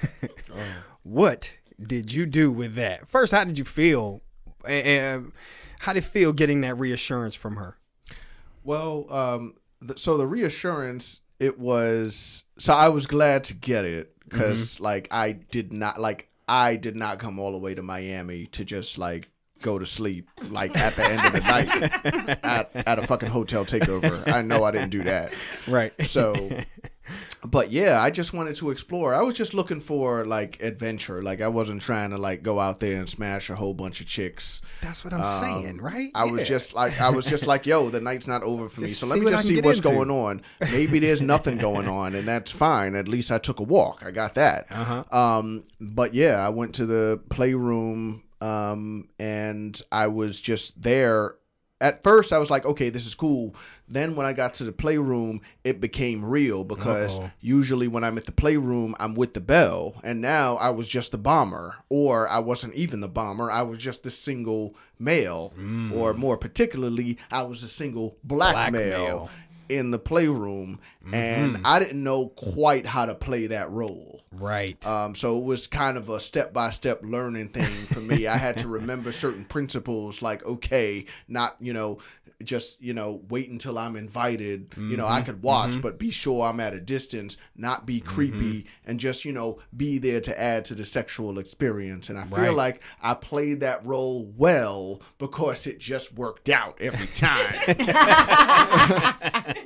what did you do with that? First, how did you feel? And how did it feel getting that reassurance from her? Well, um, th- so the reassurance, it was. So I was glad to get it because, like, I did not like. I did not come all the way to Miami to just like go to sleep like at the end of the night at, at a fucking hotel takeover. I know I didn't do that. Right. So, but yeah, I just wanted to explore. I was just looking for like adventure. Like I wasn't trying to like go out there and smash a whole bunch of chicks. That's what I'm saying, right? I was just like, I was just like, yo, the night's not over for me. So let me just see what's into. going on. Maybe there's nothing going on, and that's fine. At least I took a walk. I got that. Uh-huh. Um, but yeah, I went to the playroom, um, and I was just there. At first, I was like, okay, this is cool. Then when I got to the playroom, it became real because Uh-oh. usually when I'm at the playroom, I'm with the bell, and now I was just the bomber, or I wasn't even the bomber. I was just the single male, mm. or more particularly, I was a single black, Black male, male. In the playroom, and mm-hmm. I didn't know quite how to play that role. right. Um, so it was kind of a step by step learning thing for me. I had to remember certain principles, like okay, not you know, just you know, wait until I'm invited. You know, I mm-hmm. could watch, mm-hmm. but be sure I'm at a distance, not be creepy, and just you know, be there to add to the sexual experience. And I feel Right. like I played that role well because it just worked out every time.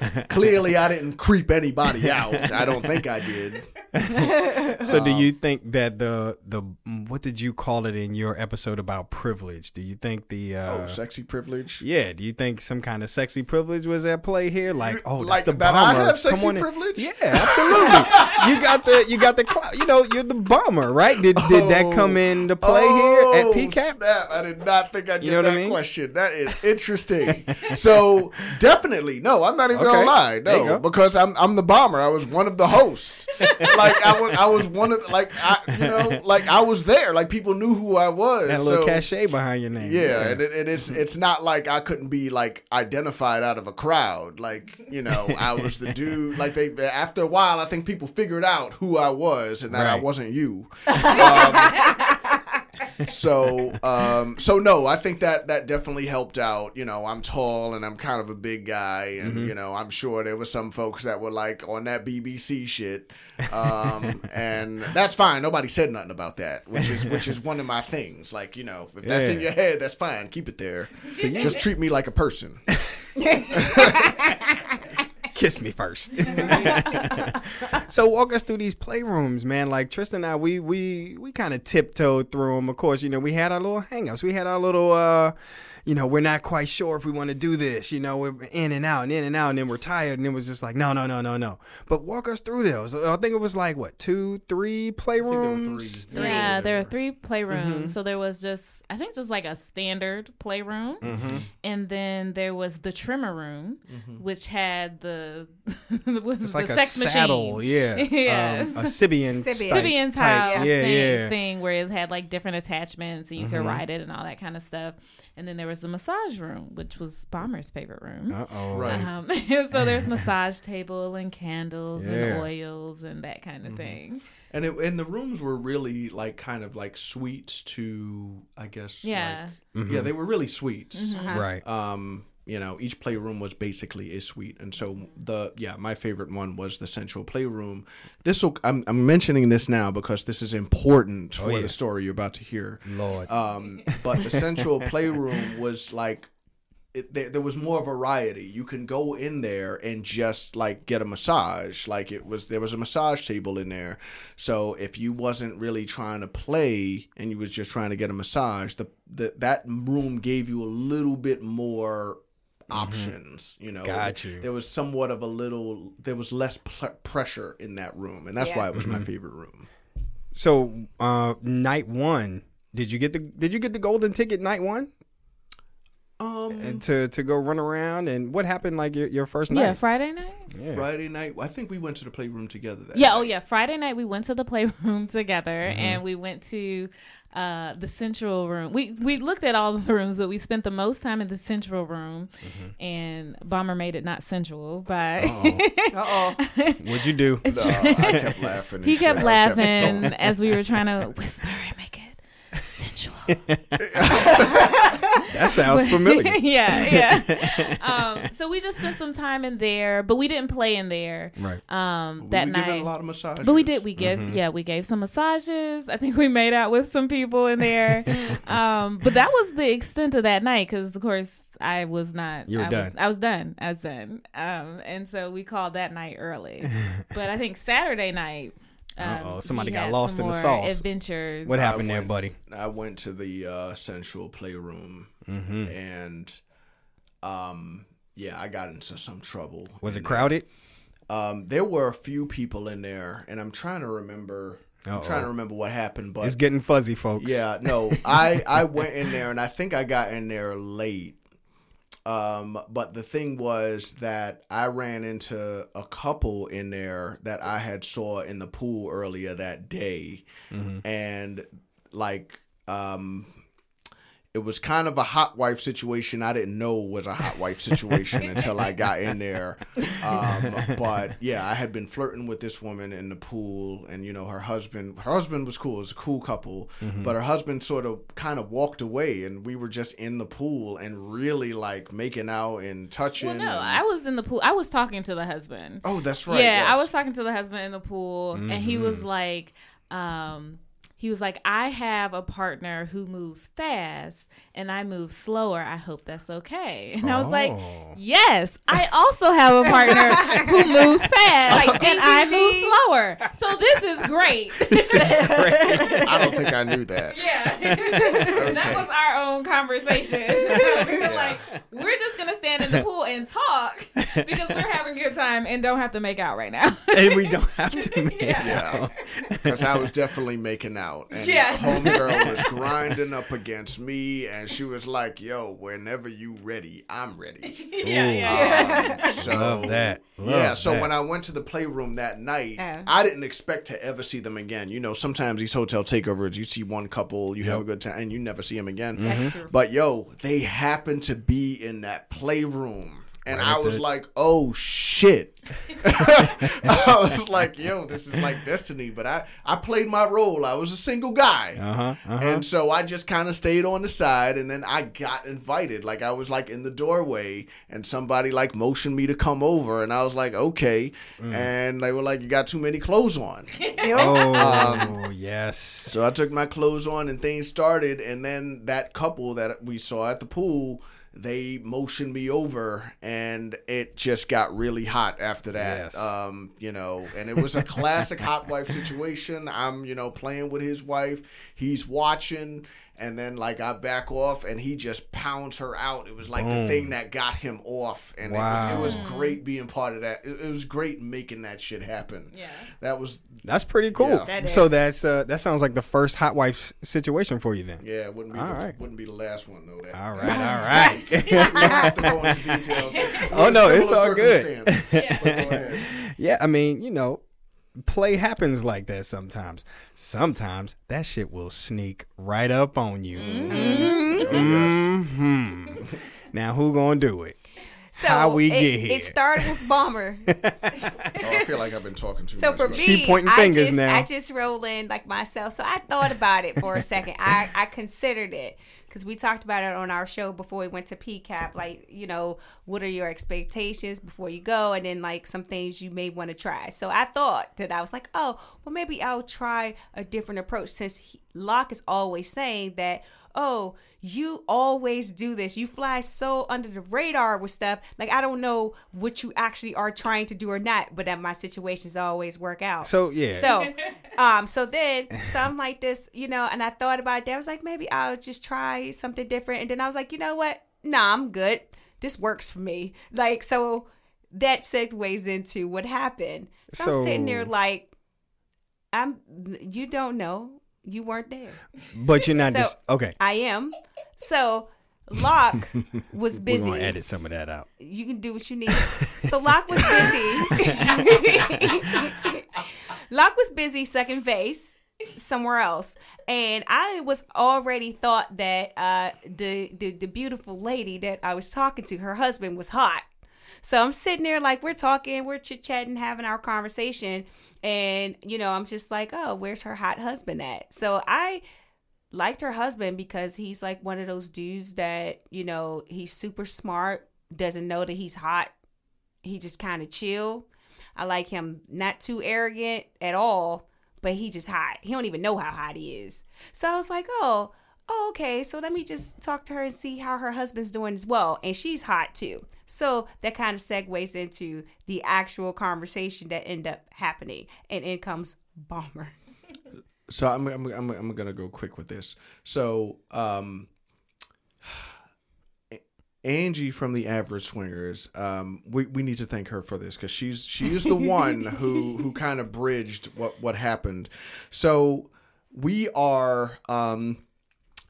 Clearly, I didn't creep anybody out. I don't think I did. so, do you think that the the what did you call it in your episode about privilege? Do you think the uh, Oh, sexy privilege. Yeah, do you think some kind of sexy privilege was at play here? Like, oh, that's Like the that I have sexy Come on in. privilege? Yeah, absolutely. you got the you got the clout. You know, you're the bomber, right? Did did that come into play here at Oh, PCAP? Snap. I did not think I'd get You know what I that mean? question. That is interesting. so definitely, no, I'm not even Okay. Gonna lie. No, go. because I'm I'm the bomber. I was one of the hosts. like I was I was one of like I you know like I was there. Like people knew who I was. Had a little so- cachet behind your name. Yeah, and it, it is. It's not like I couldn't be like identified out of a crowd. Like you know, I was the dude. Like they after a while, I think people figured out who I was and that I wasn't you. Um, so, um, so no, I think that that definitely helped out. You know, I'm tall and I'm kind of a big guy, and Mm-hmm. you know, I'm sure there was some folks that were like on that BBC shit, um, and that's fine. Nobody said nothing about that, which is which is one of my things. Like you know, if that's in your head, that's fine. Keep it there. Just treat me like a person. kiss me first. so walk us through these playrooms, man. Like Tristan and I, we we we kind of tiptoed through them. Of course, you know, we had our little hangouts. We had our little, uh, you know, we're not quite sure if we want to do this. You know, we're in and out and in and out, and then we're tired, and it was just like, no, no, no, no, no. But walk us through those. I think it was like what two, three playrooms. three. Yeah, there are three playrooms. Mm-hmm. So there was just, I think, just like a standard playroom, Mm-hmm. and then there was the trimmer room, which had the was It's the like a sex saddle, machine. yeah, Yes. um, a Sybian, Sybian. type- Sybian type. type yeah, thing, yeah. Mm-hmm. thing where it had like different attachments and you could ride it and all that kind of stuff. And then there was the massage room, which was Bomber's favorite room. Uh oh, Right. Um, so there's massage table and candles Yeah. and oils and that kind Mm-hmm. of thing. And it, and the rooms were really like kind of like suites to I guess Yeah. like, yeah they were really suites. Mm-hmm. right. Um, you know, each playroom was basically a suite, and so the yeah, my favorite one was the central playroom. This will I'm, I'm mentioning this now because this is important for yeah. the story you're about to hear. Lord. Um, but the central playroom was like it, there, there was more variety. You can go in there and just like get a massage. Like it was there was a massage table in there. So if you wasn't really trying to play and you was just trying to get a massage, the, the that room gave you a little bit more options you know Got you. there was somewhat of a little there was less pl- pressure in that room and that's Yeah. why it was my favorite room So uh, night one, did you get the did you get the golden ticket night one um and to to go run around and what happened like your, your first night? Yeah, Friday night. Yeah. Friday night. I think we went to the playroom together. That Yeah, night. oh yeah. Friday night we went to the playroom together Mm-hmm. and we went to uh, the central room. We we looked at all the rooms, but we spent the most time in the central room. Mm-hmm. And Bomber made it not central by Uh oh. What'd you do? No, I kept laughing. he kept laughing going. as we were trying to whisper and make. That sounds familiar. yeah, yeah. Um, so we just spent some time in there, but we didn't play in there. Right. Um, that were giving night. a lot of massages. But we did. We gave, Mm-hmm. yeah, we gave some massages. I think we made out with some people in there. um, but that was the extent of that night because, of course, I was not. You were I done. Was, I was done. I was done. Um, and so we called that night early. but I think Saturday night. Um, Uh-oh, somebody got lost in the more sauce. Adventures. What happened I there, buddy? I went to the uh, central playroom, Mm-hmm. and um, yeah, I got into some trouble. Was in it there. crowded? Um, there were a few people in there, and I'm trying to remember. I'm trying to remember what happened, but It's getting fuzzy, folks. Yeah, no, I I went in there and I think I got in there late. Um, but the thing was that I ran into a couple in there that I had saw in the pool earlier that day, and like um. It was kind of a hot wife situation. I didn't know was a hot wife situation until I got in there. Um, but yeah, I had been flirting with this woman in the pool, and you know her husband. Her husband was cool. It was a cool couple, but her husband sort of kind of walked away, and we were just in the pool and really like making out and touching. Well, no, and- I was in the pool. I was talking to the husband. oh, that's right. yeah, yes. I was talking to the husband in the pool, and he was Mm-hmm. like, um, he was like, I have a partner who moves fast, and I move slower. I hope that's okay. And I was like, Oh. Yes, I also have a partner who moves fast, Like, and I move slower. So this is great. This is great. I don't think I knew that. Yeah, that was our own conversation. we were like, we're just gonna stand in the pool and talk because we're having a good time and don't have to make out right now. and we don't have to make Yeah, because I was definitely making out, and Yes. homegirl was grinding up against me, and she was like, "Yo, whenever you ready, I'm ready." yeah, yeah, yeah. Um, so, Love that. Love yeah, so that. when I went to the playroom that night, Yeah. I didn't expect to ever see them again. You know, sometimes these hotel takeovers, you see one couple, you have a good time, and you never see them again. That's true. But yo, they happened to be in that playroom. And Right I was the- like, oh shit. I was like, yo, this is like destiny. But I, I played my role. I was a single guy. Uh-huh. Uh-huh. And so I just kind of stayed on the side and then I got invited. Like I was like in the doorway and somebody like motioned me to come over and I was like, okay. Mm. And they were like, you got too many clothes on. oh, Um, yes. So I took my clothes on and things started, and then that couple that we saw at the pool, they motioned me over and it just got really hot after that Yes. um you know and it was a classic hot wife situation. I'm you know playing with his wife. He's watching and then like i back off and he just pounds her out it was like the thing that got him off and Wow. it, was, it was great being part of that it, it was great making that shit happen Yeah. that was That's pretty cool. Yeah. That so that's uh, that sounds like the first hot wife situation for you then. yeah it wouldn't be All the, right. wouldn't be the last one though that All right, all right. you don't have to go into details Oh, no, it's all good. circumstance. But go ahead. yeah, I mean, you know, play happens like that sometimes. Sometimes that shit will sneak right up on you. hmm Now who gonna do it? So How we it, get here. It started with Bomber. Oh, I feel like I've been talking too So much. for me, She pointing I fingers just, now. I just roll in like myself. So I thought about it for a second. I, I considered it because we talked about it on our show before we went to PCAP. Like, you know, what are your expectations before you go? And then like some things you may want to try. So I thought that I was like, oh, well, maybe I'll try a different approach since he, Locke is always saying that, oh, you always do this. You fly so under the radar with stuff. Like I don't know what you actually are trying to do or not, but that my situations always work out. So yeah. So, um, so then, so I'm like this, you know, and I thought about it. I was like, maybe I'll just try something different. And then I was like, you know what? Nah, I'm good. This works for me. Like, so that segues into what happened. So, I'm sitting there like, I'm. You don't know. You weren't there. but you're not So- just okay. I am. So Locke was busy. We're gonna edit some of that out. You can do what you need. So Locke was busy. Locke was busy second base somewhere else, and I was already thought that uh, the, the the beautiful lady that I was talking to, her husband was hot. So I'm sitting there like we're talking, we're chit chatting, having our conversation, and you know I'm just like, oh, where's her hot husband at? So I liked her husband because he's like one of those dudes that you know he's super smart, doesn't know that he's hot. He just kind of chill. I like him not too arrogant at all, but he just hot. He don't even know how hot he is. So I was like, oh, oh, okay. So let me just talk to her and see how her husband's doing as well. And she's hot too. So that kind of segues into the actual conversation that ended up happening. And in comes Bomber. So I'm I'm I'm, I'm gonna go quick with this. So um, Angie from the Average Swingers, um, we, we need to thank her for this because she's she is the one who who kind of bridged what what happened. So we are um,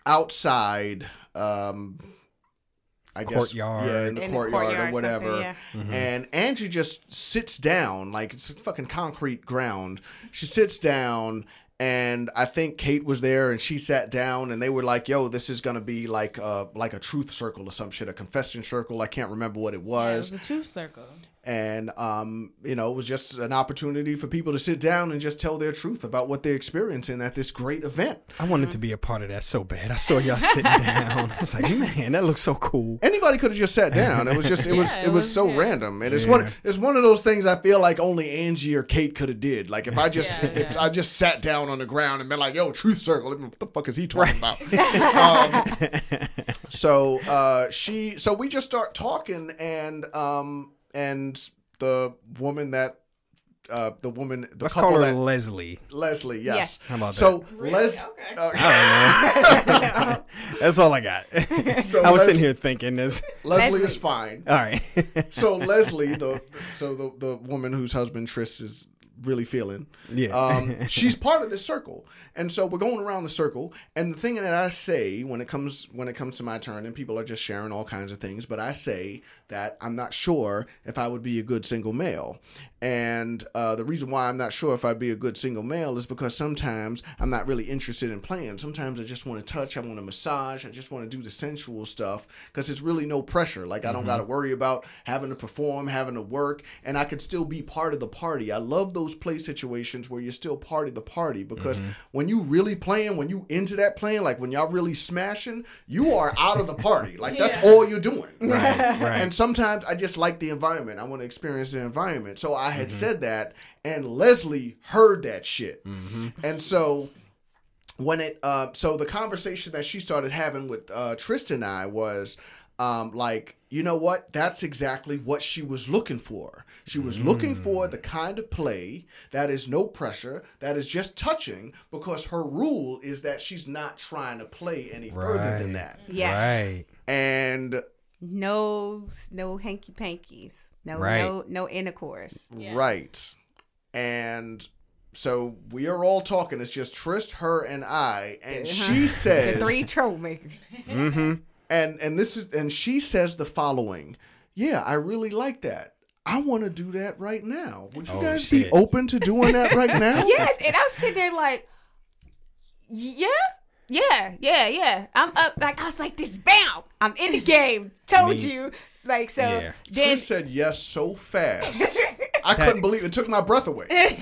outside. Um, I Courtyard. guess, yeah, in the In the courtyard, courtyard or or whatever. something, yeah. And Angie just sits down, like it's fucking concrete ground. She sits down, and I think Kate was there, and she sat down, and they were like, "Yo, this is gonna be like uh like a truth circle or some shit, a confession circle. I can't remember what it Yeah, it was." was a truth circle. And um, you know, it was just an opportunity for people to sit down and just tell their truth about what they're experiencing at this great event. I wanted to be a part of that so bad. I saw y'all sitting down. I was like, man, that looks so cool. Anybody could have just sat down. It was just it was it, it was, was- so yeah. random, and it's one it's one of those things I feel like only Angie or Kate could have did. Like if I just Yeah, if yeah. I just sat down on the ground and been like, "Yo, truth circle," what the fuck is he talking about? um, so uh, she so we just start talking, and um and the woman that. Uh, the woman, the Let's call her that Leslie. Leslie, yes. Yes. How about that? so Really? Les- Okay. uh, That's all I got. So I was Les- sitting here thinking this. Leslie Leslie. is fine. All right. so Leslie, the so the the woman whose husband Tris is really feeling, Yeah. um, she's part of this circle, and so we're going around the circle. And the thing that I say when it comes when it comes to my turn, and people are just sharing all kinds of things, but I say that I'm not sure if I would be a good single male. And uh, the reason why I'm not sure if I'd be a good single male is because sometimes I'm not really interested in playing. Sometimes I just want to touch, I want to massage, I just want to do the sensual stuff because it's really no pressure. Like I don't got to worry about having to perform, having to work, and I could still be part of the party. I love those play situations where you're still part of the party because when you really playing, when you into that playing, like when y'all really smashing, you are out of the party. Like that's all you're doing. right. Right. And sometimes I just like the environment. I want to experience the environment. So I had said that, and Leslie heard that shit. And so when it, uh, so the conversation that she started having with uh, Tristan and I was, um, like you know what that's exactly what she was looking for she was looking for the kind of play that is no pressure that is just touching because her rule is that she's not trying to play any further than that Yes. Right. and No, no hanky pankies. No, Right. no, no intercourse. Yeah. right and so we are all talking it's just Trist her and I and she The says three troublemakers. Mm-hmm. and and this is and she says the following yeah i really like that i want to do that right now would you Oh, guys be open to doing that right now yes, and I was sitting there like, yeah, yeah, yeah, yeah. I'm up. Like I was like, this, bam, I'm in the game. Told Me- you. Like so. Yeah. Then Trish said yes so fast i couldn't believe it. it took my breath away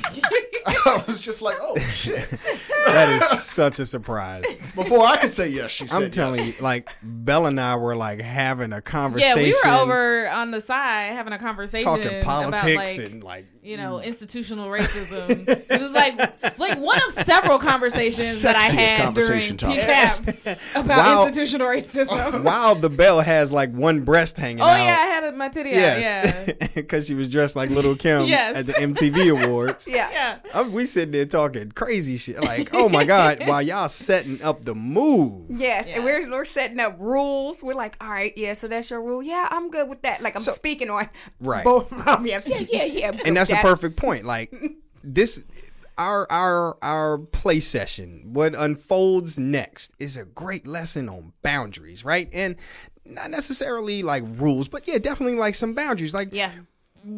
i was just like oh shit That is such a surprise. before i could say yes she said I'm yes. telling you, like Bella and I were like having a conversation. Yeah, conversation, we were over on the side having a conversation talking politics about like and like you know mm. institutional racism. it was like like one of several conversations that I Sexiest had during conversation topic. PCAP about Wow. institutional racism. while the bell has like one breast hanging Oh out. yeah, I had my titty out. Yes, Yeah, because she was dressed like Lil' Kim Yes. at the MTV Awards. yeah. yeah. Um, we sitting there talking crazy shit, like, oh my god, while y'all setting up the move. Yes, and we're we're setting up rules. We're like, all right, yeah, so that's your rule. Yeah, I'm good with that. Like I'm So- speaking on Right. both of them. Yeah, yeah, yeah. And that's with a perfect point. Like this, our our our play session, what unfolds next, is a great lesson on boundaries, right? And not necessarily like rules, but yeah, definitely like some boundaries. Like Yeah.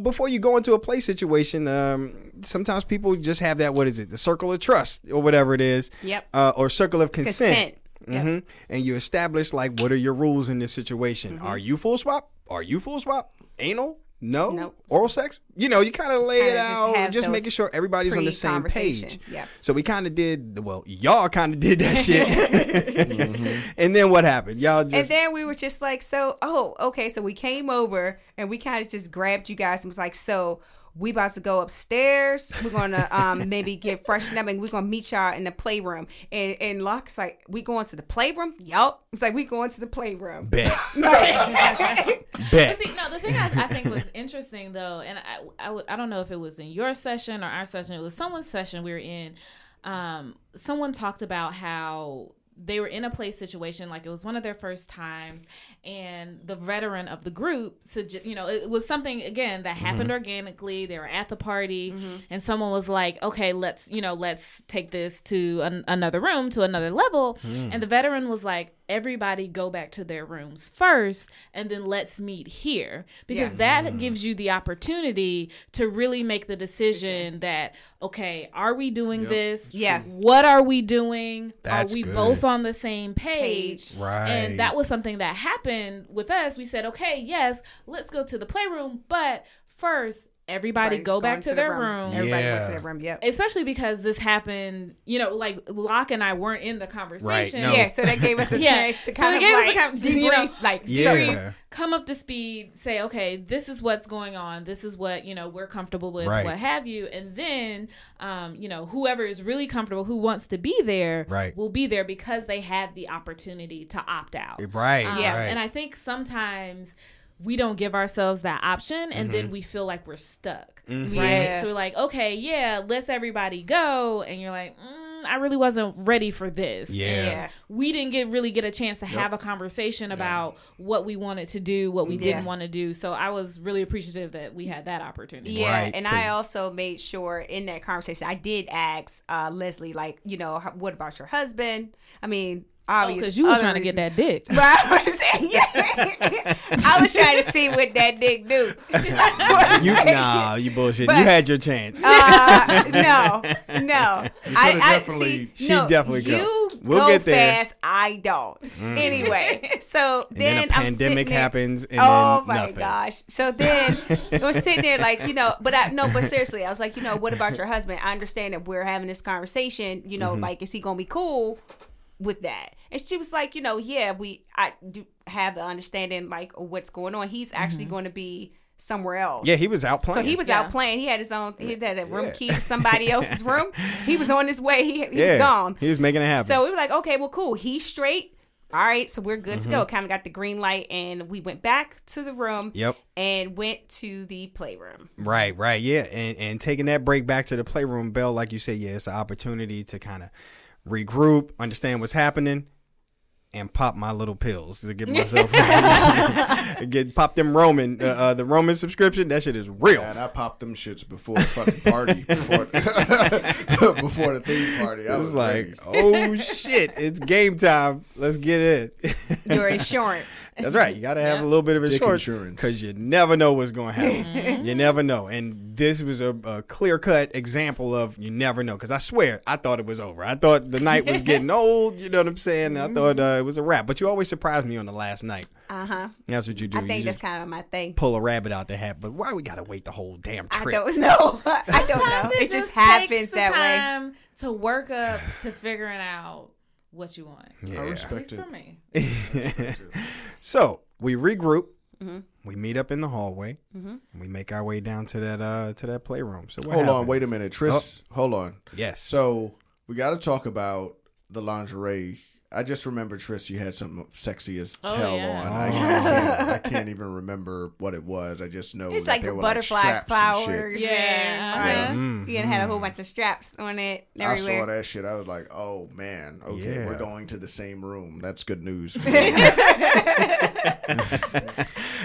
before you go into a play situation, um, sometimes people just have that. What is it? The circle of trust or whatever it is. Yep. Uh, or circle of consent. Consent. hmm And you establish like what are your rules in this situation? Mm-hmm. Are you full swap? Are you full swap? Anal? No. Nope. Oral sex? You know, you kind of lay it Kinda just out, have just making sure everybody's on the same page. Yep. So we kind of did. Well, y'all kind of did that shit. Mm-hmm. And then what happened? Y'all just And then we were just like, so, oh, okay. So we came over and we kind of just grabbed you guys and was like, so we about to go upstairs. We're gonna um maybe get freshened up and we're gonna meet y'all in the playroom. And and Locke's like, we going to the playroom? Yup. It's like we going to the playroom. bet, But bet. see, no, the thing I, I think was interesting though, and I, I, don't know if it was in your session or our session, it was someone's session we were in. Um, someone talked about how they were in a play situation, like it was one of their first times, and the veteran of the group, sugge- you know, it was something again that mm-hmm. happened organically. They were at the party, mm-hmm. and someone was like, "Okay, let's, you know, let's take this to an, another room, to another level," mm. and the veteran was like, everybody go back to their rooms first and then let's meet here because Yeah. that mm. gives you the opportunity to really make the decision that okay are we doing this Yes. what are we doing That's are we good. both on the same page Page. Right. and that was something that happened with us we said okay yes let's go to the playroom but first everybody Everybody's go back going to, the their room. room Everybody goes Yeah. to their room. Yep. especially because this happened you know like locke and i weren't in the conversation no. Yeah, so that gave us a Yeah. chance to kind it of gave us a like kind- debrief, you know, like Yeah. debrief. come up to speed, say, okay, this is what's going on. This is what, you know, we're comfortable with, Right. what have you. And then, um, you know, whoever is really comfortable, who wants to be there, Right. will be there because they had the opportunity to opt out. Right. Um, Yeah. Right. And I think sometimes we don't give ourselves that option and Mm-hmm. then we feel like we're stuck. Right. Yes. So we're like, okay, yeah, let's everybody go. And you're like, mm, I really wasn't ready for this. Yeah. Yeah. We didn't get really get a chance to have a conversation about what we wanted to do, what we Yeah. didn't want to do. So I was really appreciative that we had that opportunity. Yeah, Right, and 'cause- I also made sure in that conversation I did ask uh, Leslie, like, you know, what about your husband? I mean, obviously, Because Oh, you was trying to get that dick. Right, I was saying, yeah. I was trying to see what that dick do. You nah, you bullshit. But- you had your chance. Uh, no, no. I, coulda I definitely- see. She no, definitely could. You We'll go get there. fast. I don't. Anyway, so and then, then a I'm pandemic sitting there- happens, and oh then my nothing. gosh! So then I was sitting there like, you know, but I no, but seriously, I was like, you know, what about your husband? I understand that we're having this conversation. You Mm-hmm. know, like, is he gonna be cool with that? And she was like, you know, yeah, we I do have the understanding like what's going on. He's actually going to be somewhere else. Mm-hmm. Yeah, he was out playing. So he was Yeah. out playing. He had his own. He had a room Yeah. key to somebody else's room. He was on his way. He, he yeah, was gone. He was making it happen. So we were like, okay, well, cool. He's straight. all right, so we're good to go. Kind of got the green light, and we went back to the room. Yep. And went to the playroom. Right, right, yeah, and and taking that break back to the playroom bell, like you said, yeah, it's an opportunity to kind of regroup, understand what's happening, and pop my little pills to get myself get pop them Roman uh, uh, the Roman subscription. That shit is real. Man, I popped them shits before the fucking party, before, before the theme party. I It was was like, oh shit, it's game time. Let's get it. Your insurance. That's right. You got to have a little bit of insurance insurance. because you never know what's going to happen. you never know. And this was a, a clear cut example of you never know. Because I swear, I thought it was over. I thought the night was getting old. You know what I'm saying? I thought uh, it was a wrap. But you always surprise me on the last night. Uh huh. That's what you do. I think you that's just kind of my thing. pull a rabbit out the hat. But why we got to wait the whole damn trip? I trip? don't know. I don't know. Sometimes It just happens the that way. To work up to figuring out what you want. Yeah. I At respect least it. for me. so we regroup. Mm-hmm. We meet up in the hallway. And we make our way down to that uh to that playroom. So what Hold on, wait a minute, Tris. Hold on. Yes. So we got to talk about the lingerie. I just remember Tris, you had something sexy as Oh, hell yeah. on. I, can't, I can't even remember what it was. I just know It's that like there the were butterfly like straps and shit. flowers. Yeah, And, uh-huh. Mm, He had had a whole bunch of straps on it I saw that shit. I was like, "Oh man, okay, Yeah. we're going to the same room. That's good news."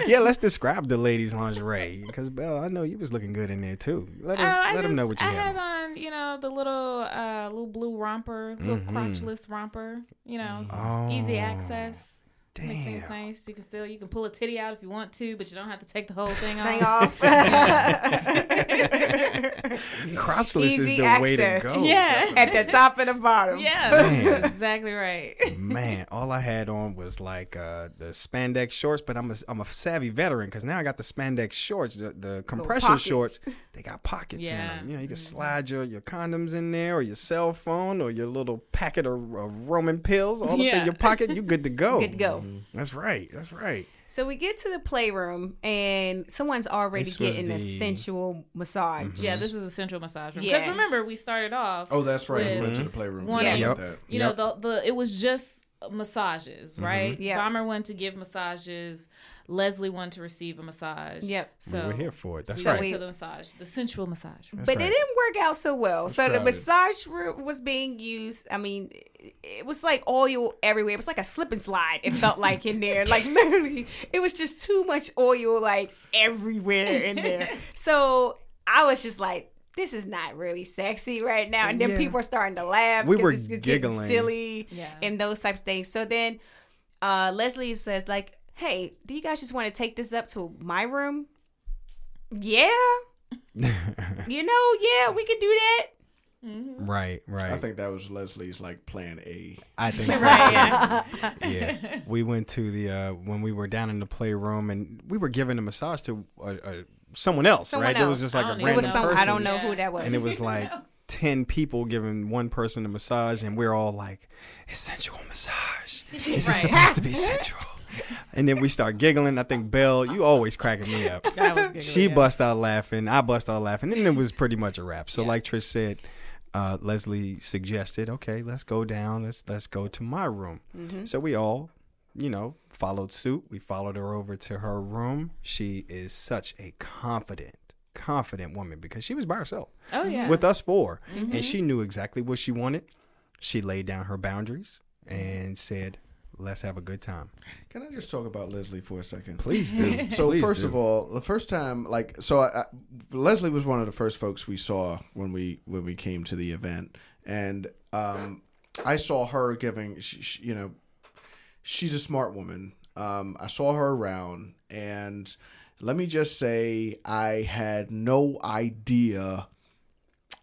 yeah, let's describe the ladies' lingerie because Belle, I know you was looking good in there too. Let Oh, them, let just, them know what you I had. had on, you know, the little uh little blue romper, little Mhm. crotchless romper, you know, Oh, easy access. Makes Damn. things nice. You can still you can pull a titty out if you want to, but you don't have to take the whole thing Thing off. off. Crotchless is Easy the way to access. go. Yeah. At the top and the bottom. Yeah, exactly right. Man, all I had on was like uh, the spandex shorts, but I'm a, I'm a savvy veteran because now I got the spandex shorts, the, the compression shorts. They got pockets in Yeah. them. You know, you can slide your, your condoms in there, or your cell phone, or your little packet of, of Roman pills all up in your pocket. You good to go. Good to go. That's right. That's right. So we get to the playroom and someone's already This was getting a the- Mm-hmm. sensual massage. Yeah, this is a sensual massage room. Yeah. Because remember, we started off. oh, that's right. We went to the playroom. one Forgot of- Yep. that. you Yep. know, the the it was just massages, right? Yeah. Bomber wanted to give massages. Leslie wanted to receive a massage. Yep. So we are here for it. That's So right. we- to the massage, the sensual massage. room. But right. it didn't work out so well. So the massage room was being used. I mean, it was like oil everywhere. It was like a slip and slide. It felt like in there, like literally, it was just too much oil, like everywhere in there. So I was just like. This is not really sexy right now, and then Yeah. people are starting to laugh. We 'cause were it's just giggling. silly, Yeah. and those types of things. So then, uh, Leslie says, "Like, hey, do you guys just want to take this up to my room?" Yeah, you know, yeah, we can do that. Right, right. I think that was Leslie's like plan A. I think so. Right, yeah. yeah. We went to the uh when we were down in the playroom and we were giving a massage to uh, uh, someone else, Someone right? It was just like a don't It random was some person. I don't know who that was. And it was like 10 people giving one person a massage and we're all like, "It's sensual massage. Is it Right. supposed to be sensual?" And then we start giggling. I think Belle, you always cracking me up. Giggling, She yeah. bust out laughing. I bust out laughing. And then it was pretty much a wrap. So like Trish said, uh, Leslie suggested, okay, let's go down. Let's let's go to my room. Mm-hmm. So we all, you know, followed suit. We followed her over to her room. She is such a confident, confident woman because she was by herself Oh yeah. with us 4 Mm-hmm. and she knew exactly what she wanted. She laid down her boundaries and said, "Let's have a good time." Can I just talk about Leslie for a second? Please do. So Please first do. of all, the first time, like, so I, I, Leslie was one of the first folks we saw when we when we came to the event, and um, I saw her giving, she, she, you know, she's a smart woman. Um, I saw her around, and let me just say, I had no idea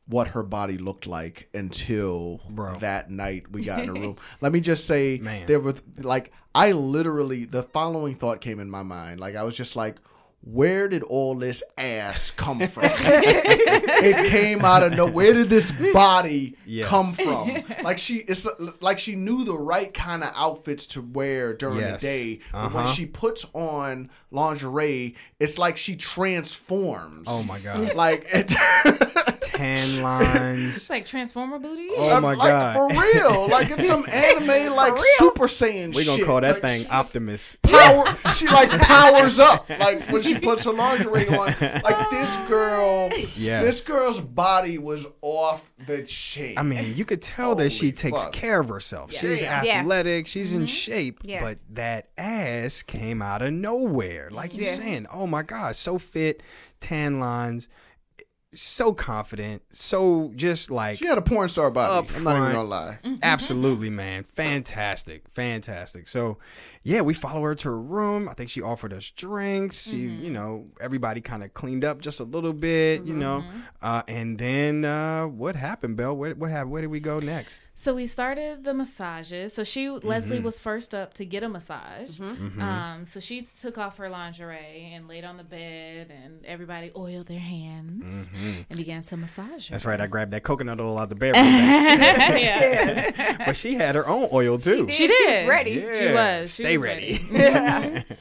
what her body looked like until Bro. that night we got in a room. Let me just say, Man. there was like I literally the following thought came in my mind. Like I was just like, where did all this ass come from? it came out of nowhere. Where did this body Yes. come from? Like she, it's like she knew the right kind of outfits to wear during Yes. the day. But when Uh-huh. she puts on lingerie, it's like she transforms. Oh my god. Like it, Tan lines. It's like Transformer booty. Oh my like, god. for real. Like it's some anime like Super Saiyan. We're gonna shit. call that Like, thing Optimus. power she like powers up like when she puts her lingerie on like this girl Yes. this girl's body was off the chain I mean, you could tell that she takes fuck. care of herself. She's Yeah. athletic, she's in mm-hmm. shape, Yeah. but that ass came out of nowhere. Like you're Yeah. saying, oh my God, so fit, tan lines, so confident, so just like she had a porn star body Up i'm not even gonna lie mm-hmm. Absolutely, man. Fantastic. Fantastic. So, yeah, we follow her to her room. I think she offered us drinks. She, mm-hmm. you know, everybody kind of cleaned up just a little bit, you know. Mm-hmm. Uh, and then uh, what happened, Belle? What, what happened? Where did we go next? So we started the massages. So she Leslie was first up to get a massage. Um, so she took off her lingerie and laid on the bed, and everybody oiled their hands and began to massage her. That's right. I grabbed that coconut oil out of the bed. real but she had her own oil too. She She did. was ready. Yeah. She was. She Stay was ready.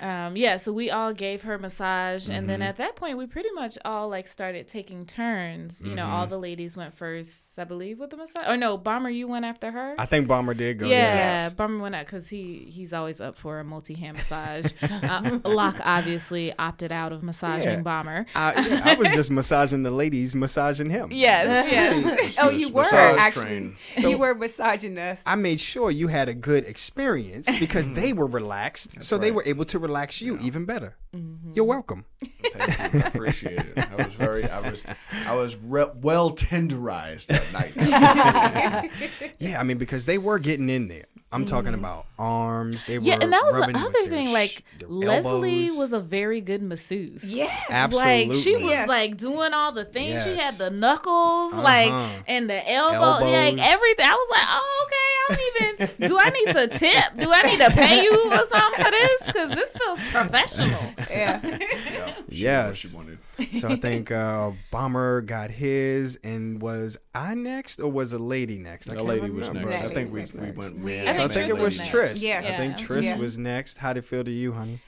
Um, yeah, so we all gave her massage, and Mm-hmm. then at that point, we pretty much all like started taking turns. You know, Mm-hmm. all the ladies went first, I believe, with the massage. Or no, Bomber, you went after her. I think Bomber did go. yeah, yes. Bomber went out because he he's always up for a multi hand massage. uh, Locke obviously opted out of massaging Yeah. Bomber. I, yeah, I was just massaging the ladies, massaging him. Yes, yes. Oh, you were Massage actually. train. you were massaging us. I made sure you had a good experience because mm. they were relaxed, so they were able to relax you even better. Mm-hmm. You're welcome. Thank you. I appreciate it. I was very, I was, I was re- well tenderized that night. Yeah, I mean because they were getting in there. I'm talking about arms. They Yeah, were and that was the other thing. sh- Like Leslie elbows. was a very good masseuse. Yes. absolutely Like she was Yes. like doing all the things. She had the knuckles, like Uh-huh. and the elbow, like everything. I was like, oh okay. I don't even. do I need to tip? Do I need to pay you or something for this? Because this feels professional. Yeah. Yeah, she knew what she wanted. So I think uh, Bomber got his, and was I next or was a lady next? I The can't lady was remember. next. I think we, next. we went We- man. I So I think think it was was next. Trish. Yeah. I think Yeah. Trish Yeah. was next. How did it feel to you, honey?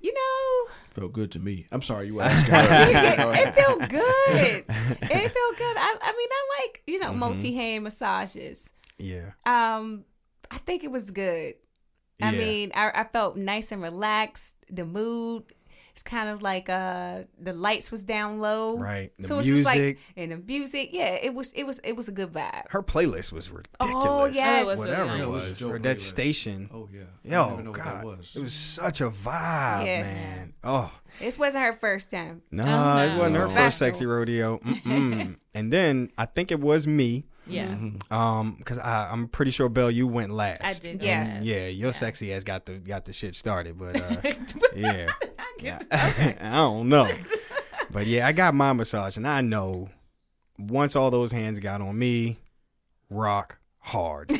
You know, Felt good to me. I'm sorry you asked. asking. it felt good. It felt good. I, I mean, I like you Mm-hmm. know multi hand massages. Yeah. Um, I think it was good. I Yeah. mean, I, I felt nice and relaxed. The mood, it's kind of like uh the lights was down low, Right. The so it's just like music. and the music, yeah, it was it was it was a good vibe. Her playlist was ridiculous. Oh, yes. Oh, Whatever so it good. Yeah, it was was. a dope Or that playlist. station. Oh yeah. I Yo, don't even know what God. that was. It was such a vibe, Yeah. man. Oh. This wasn't her first time. No, Oh, it wasn't her no. first sexy rodeo. And then I think it was me. Yeah. Mm-hmm. Um, because I'm pretty sure Belle, you went last. I did. Yes. And yeah, your sexy ass got the got the shit started, but uh, yeah, get- I don't know, but yeah, I got my massage, and I know once all those hands got on me, rock hard,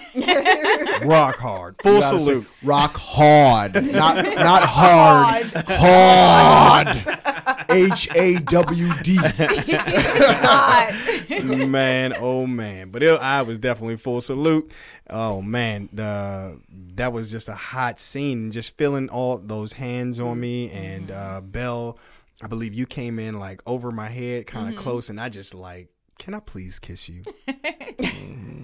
rock hard, full You say salute. Rock hard, not not hard. Hard. H A W D. man, oh man. But it, I was definitely full salute. Oh man, the that was just a hot scene. Just feeling all those hands on me and uh Belle, I believe you came in like over my head, kind of close, and I just like, can I please kiss you?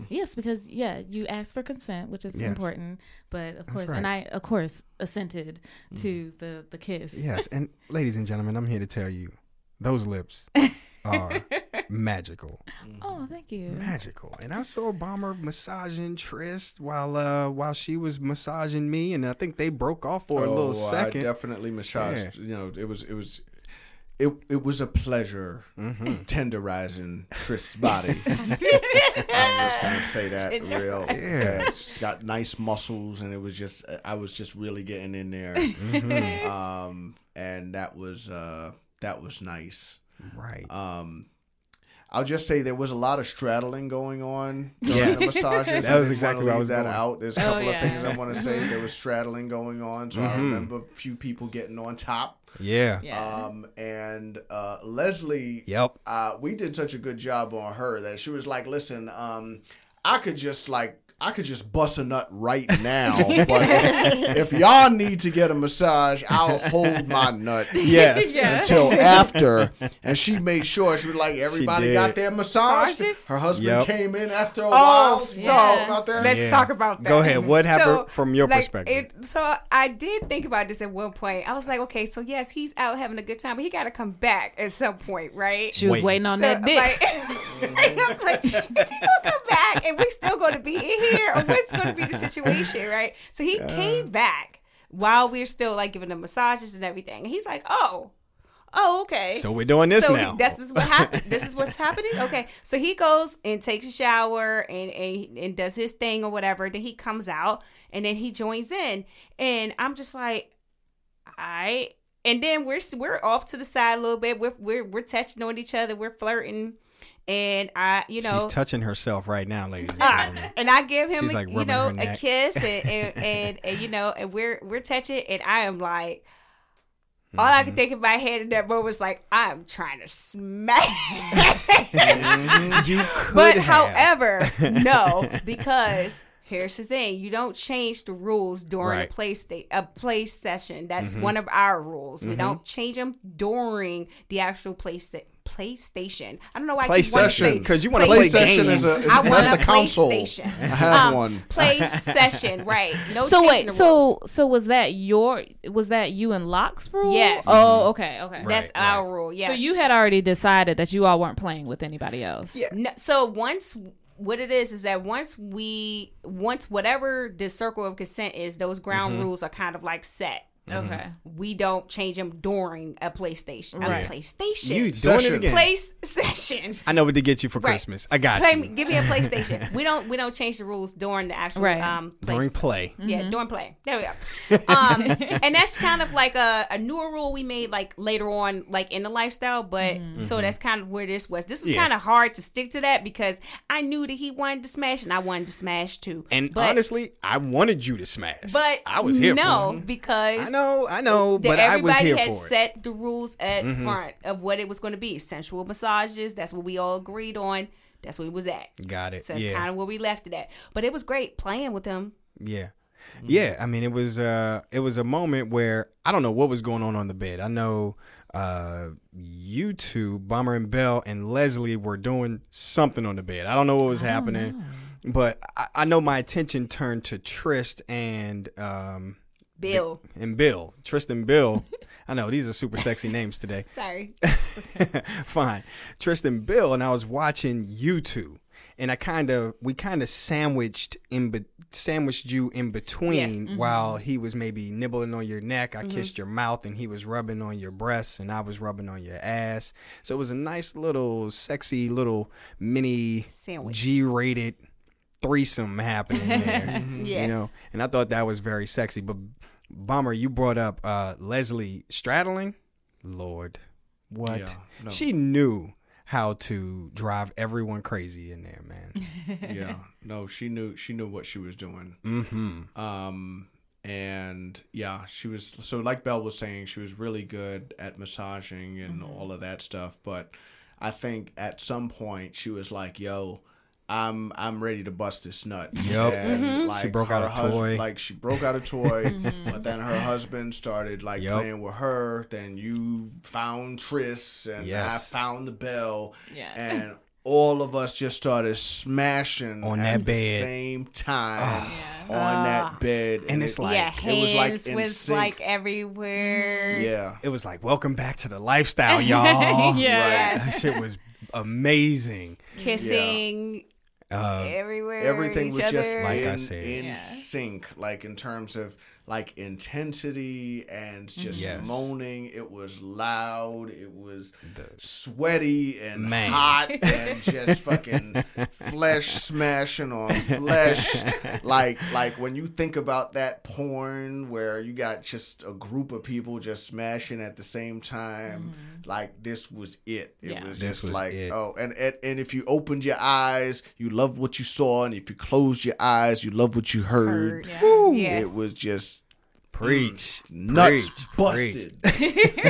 Yes, because yeah, you asked for consent, which is Yes. important. But of course, right. and I of course assented to the the kiss. yes, and ladies and gentlemen, I'm here to tell you, those lips are magical. Oh, thank you. magical. And I saw Bomber massaging Trist while uh while she was massaging me, and I think they broke off for a little Oh, second. I definitely massaged. You know, it was it was. It, it was a pleasure Mm-hmm. tenderizing Trist's body. I'm just gonna say that real. Yeah. She's got nice muscles, and it was just I was just really getting in there. Mm-hmm. Um, and that was uh that was nice. right. Um, I'll just say there was a lot of straddling going on during Yes. the massages. That was exactly wanna where I was that going. out. There's a Oh, couple yeah. of things I want to say. There was straddling going on, so I Mm-hmm. remember a few people getting on top. Yeah. Yeah. Um, and uh, Leslie, Yep. uh, we did such a good job on her that she was like, "Listen, um, I could just like." I could just bust a nut right now, but if, if y'all need to get a massage, I'll hold my nut Yes. Yeah. until after. And she made sure she was like, everybody got their massage. Massages? Her husband Yep. came in after a Oh, while. so You talk about that? let's Yeah. talk about that. Go ahead. What happened So, from your like, perspective? it- so I did think about this at one point. I was like, okay, so yes, he's out having a good time, but he got to come back at some point, right? she was Wait. waiting on So, that dick. Like, I was like, is he gonna come back and we still gonna be in here, or what's gonna be the situation, right? So he came back while we are still like giving him massages and everything, and he's like, oh. Oh, okay. So we're doing this so now. He, this is what happened. this is what's happening. Okay, so he goes and takes a shower and, and and does his thing or whatever. Then he comes out and then he joins in, and I'm just like, I. And then we're we're off to the side a little bit. We're we're we're touching on each other. We're flirting, and I, you know, She's touching herself right now, ladies and gentlemen. and I give him, a, like, you know, a kiss, and and, and and you know, and we're we're touching, and I am like, all I Mm-hmm. could think in my head in that moment was like, I'm trying to smash. You could but have. however, no, because here's the thing: you don't change the rules during Right. Mm-hmm. a play state a play session. That's one of our rules. We don't change them during the actual play sta- PlayStation. I don't know why I keep wanting to PlayStation. because you want to play PlayStation games. is a- is- I want That's a a console. PlayStation. I have one. Play session, right? No. so wait, the so so was that your was that you and Locke's rule? Yes. Oh, okay, okay. Right. that's our rule. Yes. So you had already decided that you all weren't playing with anybody else. Yeah. No, so once what it is is that once we once whatever the circle of consent is, those ground Mm-hmm. rules are kind of like set. Okay. We don't change them during a PlayStation. Right. A PlayStation. You doing Session. it again? play session. I know what to get you for Right. Christmas. I got Play, you. me- give me a PlayStation. we don't we don't change the rules during the actual Right. um During session. play. Yeah, during play. There we go. Um, and that's kind of like a, a newer rule we made like later on, like in the lifestyle. But so that's kind of where this was. This was Yeah. kind of hard to stick to that because I knew that he wanted to smash and I wanted to smash too. And but, honestly, I wanted you to smash. but I was here no, for it. because I know, I know, but I was everybody here had for it. Mm-hmm. set the rules at front of what it was going to be. Sensual massages. That's what we all agreed on. That's what it was at. Got it. So that's yeah. kind of where we left it at. But it was great playing with him. Yeah. Mm-hmm. Yeah, I mean it was uh it was a moment where I don't know what was going on on the bed. I know uh you two, Bomber and Bell and Leslie were doing something on the bed. I don't know what was happening. But I, I know my attention turned to Trist and um Bill. and Bill. Tristan Bill. I know these are super sexy names today. Sorry. Fine. Tristan Bill and I was watching you two. And I kind of we kind of sandwiched in be, sandwiched you in between Yes. Mm-hmm. while he was maybe nibbling on your neck, I mm-hmm. kissed your mouth and he was rubbing on your breasts and I was rubbing on your ass. So it was a nice little sexy little mini Sandwich. G-rated threesome happening there. Yes. You know, and I thought that was very sexy, but Bomber, you brought up uh, Leslie straddling. Lord, what? Yeah, no. She knew how to drive everyone crazy in there, man. yeah. No, she knew she knew what she was doing. mm-hmm. Um and yeah, she was so like Belle was saying, she was really good at massaging and all of that stuff, but I think at some point she was like, "Yo, I'm I'm ready to bust this nut." Yup. Mm-hmm. And, like, She broke out a hus- toy. Like she broke out a toy, mm-hmm. but then her husband started like Yup. playing with her. Then you found Tris, and Yes. I found the bell. Yeah. And all of us just started smashing On at that the bed. same time Yeah. on ah. that bed, And it's like- yeah, it was like hands in was sync. like everywhere. Mm-hmm. yeah, It was like, welcome back to the lifestyle, y'all. Yeah. That shit was amazing. Kissing Uh, everywhere. everything each was just other. Like I in, said. in Yeah. sync, like in terms of like intensity and just Yes. moaning. It was loud. It was the sweaty and Man. hot and just fucking flesh smashing on flesh. Like like when you think about that porn where you got just a group of people just smashing at the same time, mm-hmm. like this was it. It Yeah. was This just was like it. oh and, and and if you opened your eyes, you loved what you saw, and if you closed your eyes, you loved what you heard. Heard. Yeah. Yes. It was just Preach. nuts Preach. busted.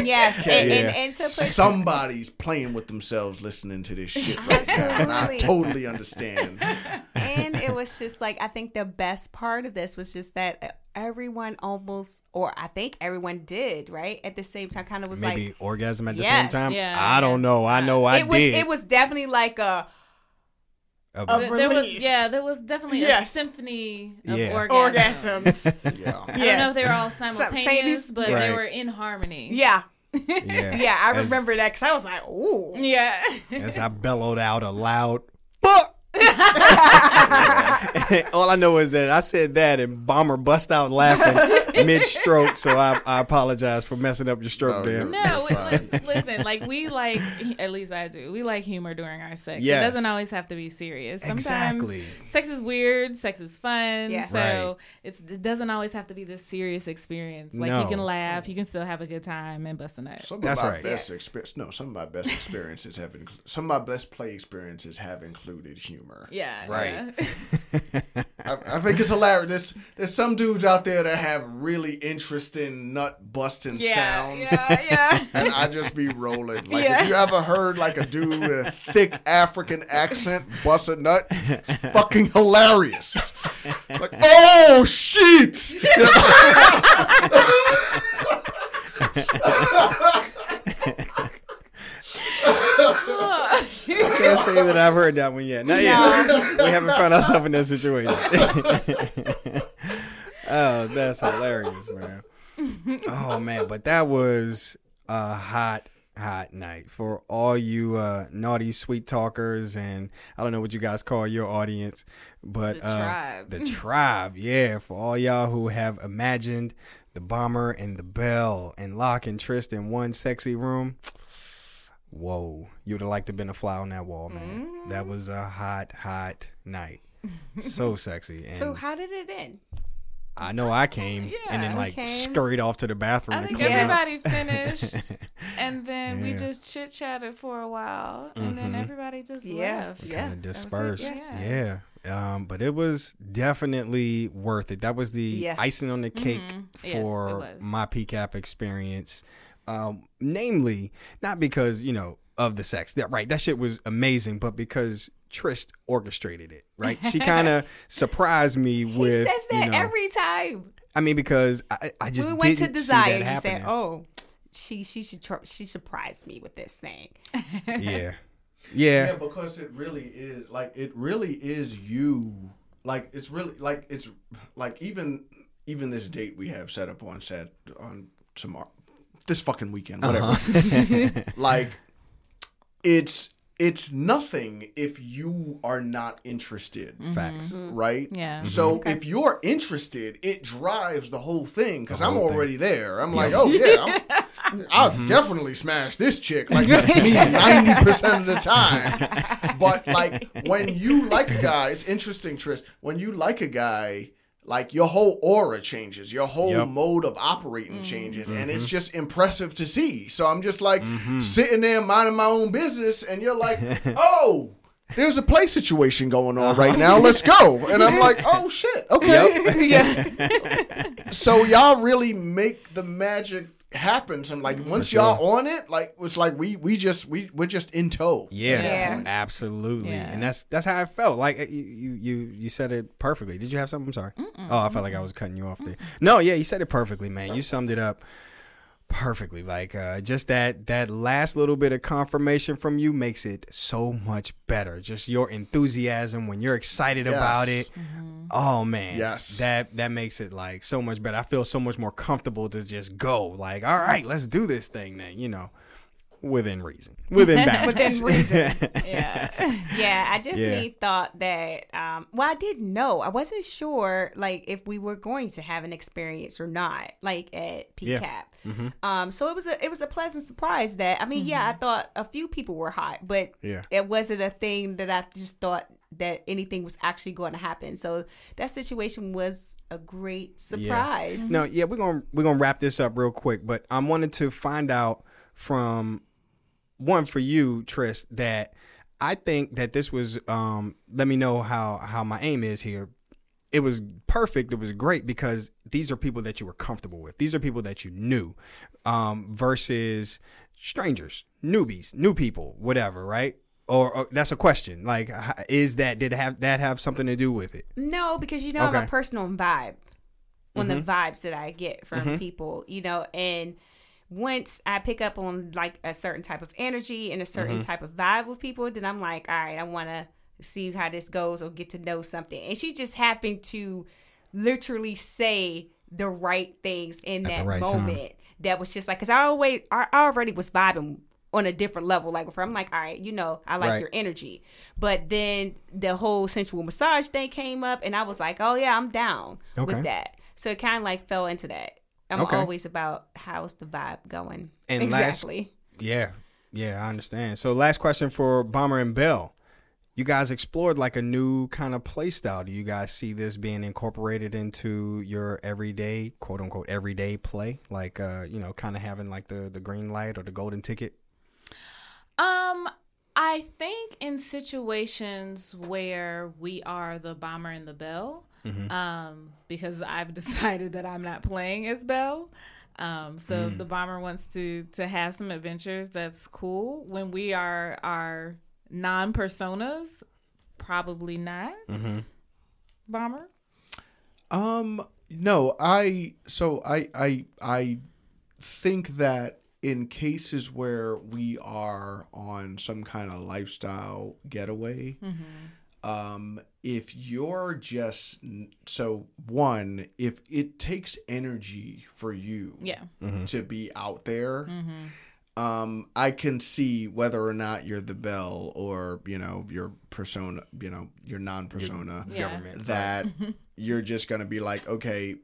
yes. And, Yeah. and, and to put Somebody's playing with themselves listening to this shit right now, and I totally understand. and it was just like I think the best part of this was just that uh, everyone almost, or I think everyone did, right at the same time. Kind of was like. Maybe like orgasm at the Yes. same time. Yeah, I don't know. I know I it was. did. It was definitely like a A- of There- there was, yeah, there was definitely Yes. a symphony of Yeah. orgasms. orgasms. Yeah. I don't know if they were all Simultaneous, simultaneous, but Right. they were in harmony. yeah. yeah. Yeah, I As- remember that because I was like, "Ooh, Yeah. As I bellowed out a loud fuck. All I know is that I said that and Bomber bust out laughing mid stroke. So I, I apologize for messing up your stroke No, there. No, listen, like we like, at least I do. We like humor during our sex. Yes. It doesn't always have to be serious. Sometimes Exactly. sex is weird, sex is fun. Yeah. So Right. it's, it doesn't always have to be this serious experience. Like No. you can laugh, you can still have a good time and bust a nut. Some That's of my right. best experience. No, some of my best experiences have included. Some of my best play experiences have included humor. Yeah. Right. yeah. I, I think it's hilarious. There's, there's some dudes out there that have really interesting nut busting Yeah, sounds. yeah, yeah." And I just be rolling. Like Yeah. if you ever heard like a dude with a thick African accent bust a nut, it's fucking hilarious. Like, oh shit! I can't say that I've heard that one yet. Not yet. we haven't found ourselves in that situation. oh, that's hilarious, man. Oh man, but that was a hot, hot night for all you uh, naughty sweet talkers, and I don't know what you guys call your audience, but The uh, tribe. the tribe, yeah, for all y'all who have imagined the bomber and the bell and Locke and Tristan in one sexy room. Whoa, you would have liked to have been a fly on that wall, man. Mm-hmm. That was a hot, hot night. So sexy. And So how did it end? I know I came and then like came. scurried off to the bathroom. I to think clean up. everybody finished, and then we just chit chatted for a while, and then Mhm. everybody just Yeah, left. yeah. kind of dispersed. Yeah. Yeah. Um, but it was definitely worth it. That was the Yeah. icing on the cake Mhm. For was. my PCAP experience. Um, namely, not because, you know, of the sex. That right, that shit was amazing, but because Trist orchestrated it, right? She kind of surprised me He with says that you know, every time. I mean, because I, I just we went to didn't see Desire, that you said, "Oh, she she should tr- she surprised me with this thing." yeah, Yeah, yeah, because it really is like it really is you. Like it's really like it's like even even this date we have set up on set on tomorrow, this fucking weekend, uh-huh. whatever. Uh-huh. like it's it's nothing if you are not interested. Mm-hmm. facts. Mm-hmm. Right? Yeah. Mm-hmm. So if you're interested, it drives the whole thing because I'm whole thing. already there. I'm like, oh yeah, I'm, I'll definitely smash this chick. Like that's me ninety percent of the time. But like when you like a guy, it's interesting, Tris. When you like a guy. Like your whole aura changes, your whole Yep. mode of operating mm. changes, and it's mm-hmm. just impressive to see. So I'm just like mm-hmm. sitting there minding my own business, and you're like, "Oh, there's a play situation going on right now. Uh-huh. Let's go." And I'm like, "Oh shit, okay." so y'all really make the magic happen. and like, mm-hmm. once sure. y'all on it, like it's like we we just we we're just in tow. Yeah, Yeah. absolutely, Yeah. and that's that's how I felt. Like eh, you, you, you, you said it perfectly. Did you have something? I'm sorry. Oh, I felt like I was cutting you off there. No, yeah, you said it perfectly, man. You summed it up perfectly. Like uh, just that that last little bit of confirmation from you makes it so much better. Just your enthusiasm when you're excited Yes. about it. Oh man, Yes. that that makes it like so much better. I feel so much more comfortable to just go. Like, all right, let's do this thing then. You know. Within reason, within boundaries. Within reason. Yeah. yeah, I definitely thought that. Um, well, I didn't know. I wasn't sure, like, if we were going to have an experience or not, like at Yeah. PCAP. Um, so it was a it was a pleasant surprise that I mean, yeah, I thought a few people were hot, but Yeah. it wasn't a thing that I just thought that anything was actually going to happen. So that situation was a great surprise. No, yeah, we're gonna we're gonna wrap this up real quick, but I wanted to find out from one for you, Tris, that I think that this was um let me know how how my aim is here. It was perfect. It was great because these are people that you were comfortable with. These are people that you knew, um, versus strangers, newbies, new people, whatever, right? Or, or that's a question. Like, is that did have that have something to do with it? No, because you know I'm a personal vibe on the vibes that I get from people, you know, and once I pick up on like a certain type of energy and a certain mm-hmm. type of vibe with people, then I'm like, all right, I want to see how this goes or get to know something. And she just happened to literally say the right things in At that right time. moment. That was just like, cause I always, I already was vibing on a different level. Like. I'm like, all right, you know, I like Right. your energy. But then the whole sensual massage thing came up, and I was like, oh yeah, I'm down Okay. with that. So it kind of like fell into that. I'm Okay. always about how's the vibe going. And last- exactly. Yeah, yeah, I understand. So, last question for Bomber and Bell. You guys explored like a new kind of play style. Do you guys see this being incorporated into your everyday, quote unquote, everyday play? Like, uh, you know, kind of having like the the green light or the golden ticket. Um, I think in situations where we are the bomber and the bell, um, because I've decided that I'm not playing as Belle. Um, so the bomber wants to to have some adventures. That's cool. When we are our non personas, probably not. Bomber. Um, no, I so I I I think that in cases where we are on some kind of lifestyle getaway, um, if you're just so one, if it takes energy for you, Yeah. to be out there. Um, I can see whether or not you're the bell or you know your persona, you know your non-persona, Yeah. Government. that you're just gonna be like, okay,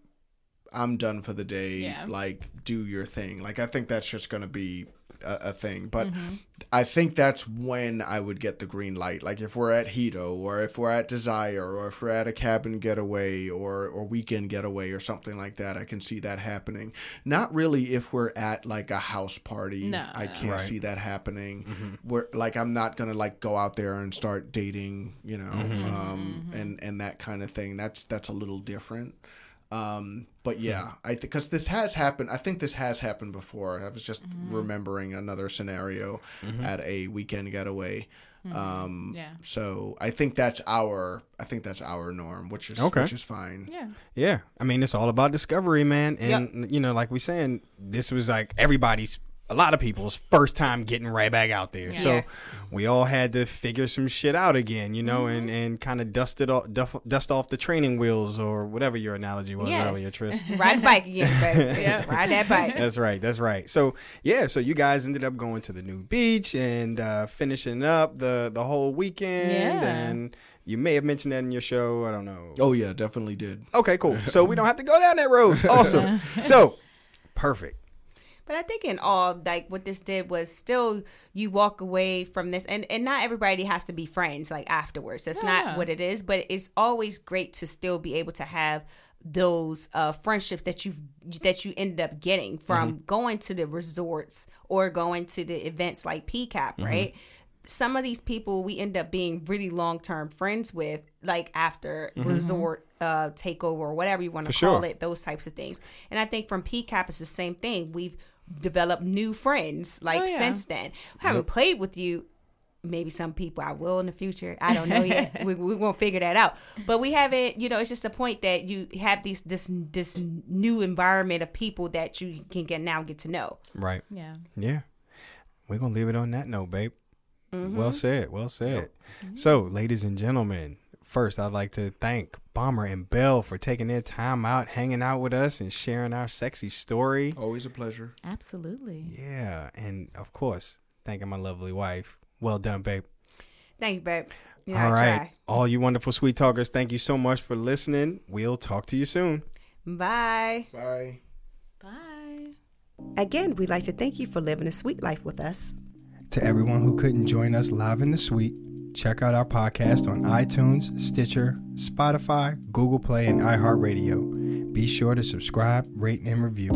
I'm done for the day. Yeah. Like, do your thing. Like, I think that's just gonna be a, a thing. But Mm-hmm. I think that's when I would get the green light. Like, if we're at Hedo or if we're at Desire or if we're at a cabin getaway or or weekend getaway or something like that, I can see that happening. Not really if we're at like a house party. No, I can't Right. see that happening. Where like I'm not gonna like go out there and start dating, you know, um, and and that kind of thing. That's that's a little different. Um, but yeah, I think because this has happened. I think this has happened before. I was just remembering another scenario at a weekend getaway. Um, Yeah. So I think that's our. I think that's our norm, which is Okay. which is fine. Yeah. Yeah, I mean, it's all about discovery, man. And you know, like we saying, this was like everybody's, a lot of people's first time getting right back out there. So Yes. we all had to figure some shit out again, you know, and and kind of dust it off, duff, dust off the training wheels or whatever your analogy was Yes. earlier, Tris. Ride a bike again, baby. Yeah. Ride that bike. That's right. That's right. So yeah, so you guys ended up going to the new beach and uh, finishing up the the whole weekend, Yeah. and you may have mentioned that in your show. I don't know. Oh yeah, definitely did. Okay, cool. So we don't have to go down that road. Awesome. So perfect. But I think in all, like what this did was still you walk away from this, and and not everybody has to be friends like afterwards. That's Yeah. not what it is. But it's always great to still be able to have those uh, friendships that you that you ended up getting from going to the resorts or going to the events like PCAP, right? Some of these people we end up being really long term friends with, like after resort uh, takeover or whatever you want to call sure. it those types of things. And I think from PCAP it's the same thing. We've developed new friends like Oh, yeah. since then. I haven't played with you. Maybe some people I will in the future. I don't know yet. we we won't figure that out. But we haven't. You know, it's just a point that you have these this this new environment of people that you can get now get to know. Right. Yeah. Yeah. We're gonna leave it on that note, babe. Mm-hmm. Well said. Well said. So, ladies and gentlemen, first I'd like to thank Bomber and Bell for taking their time out, hanging out with us, and sharing our sexy story. Always a pleasure. Absolutely. Yeah, and of course, thanking my lovely wife. Well done, babe. Thank you, babe. All right. All you wonderful sweet talkers, thank you so much for listening. We'll talk to you soon. Bye. Bye. Bye. Again, we'd like to thank you for living a sweet life with us. To everyone who couldn't join us live in the suite, check out our podcast on iTunes, Stitcher, Spotify, Google Play, and iHeartRadio. Be sure to subscribe, rate, and review.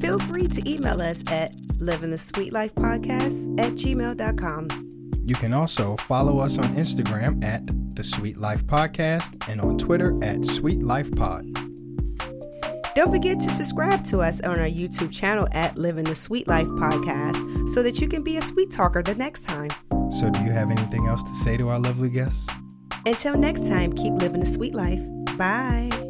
Feel free to email us at livingthesweetlifepodcast the sweet life podcast at gmail.com. You can also follow us on Instagram at The Sweet Life Podcast and on Twitter at Sweet Life Pod. Don't forget to subscribe to us on our YouTube channel at Living the Sweet Life Podcast so that you can be a sweet talker the next time. So, do you have anything else to say to our lovely guests? Until next time, keep living the sweet life. Bye.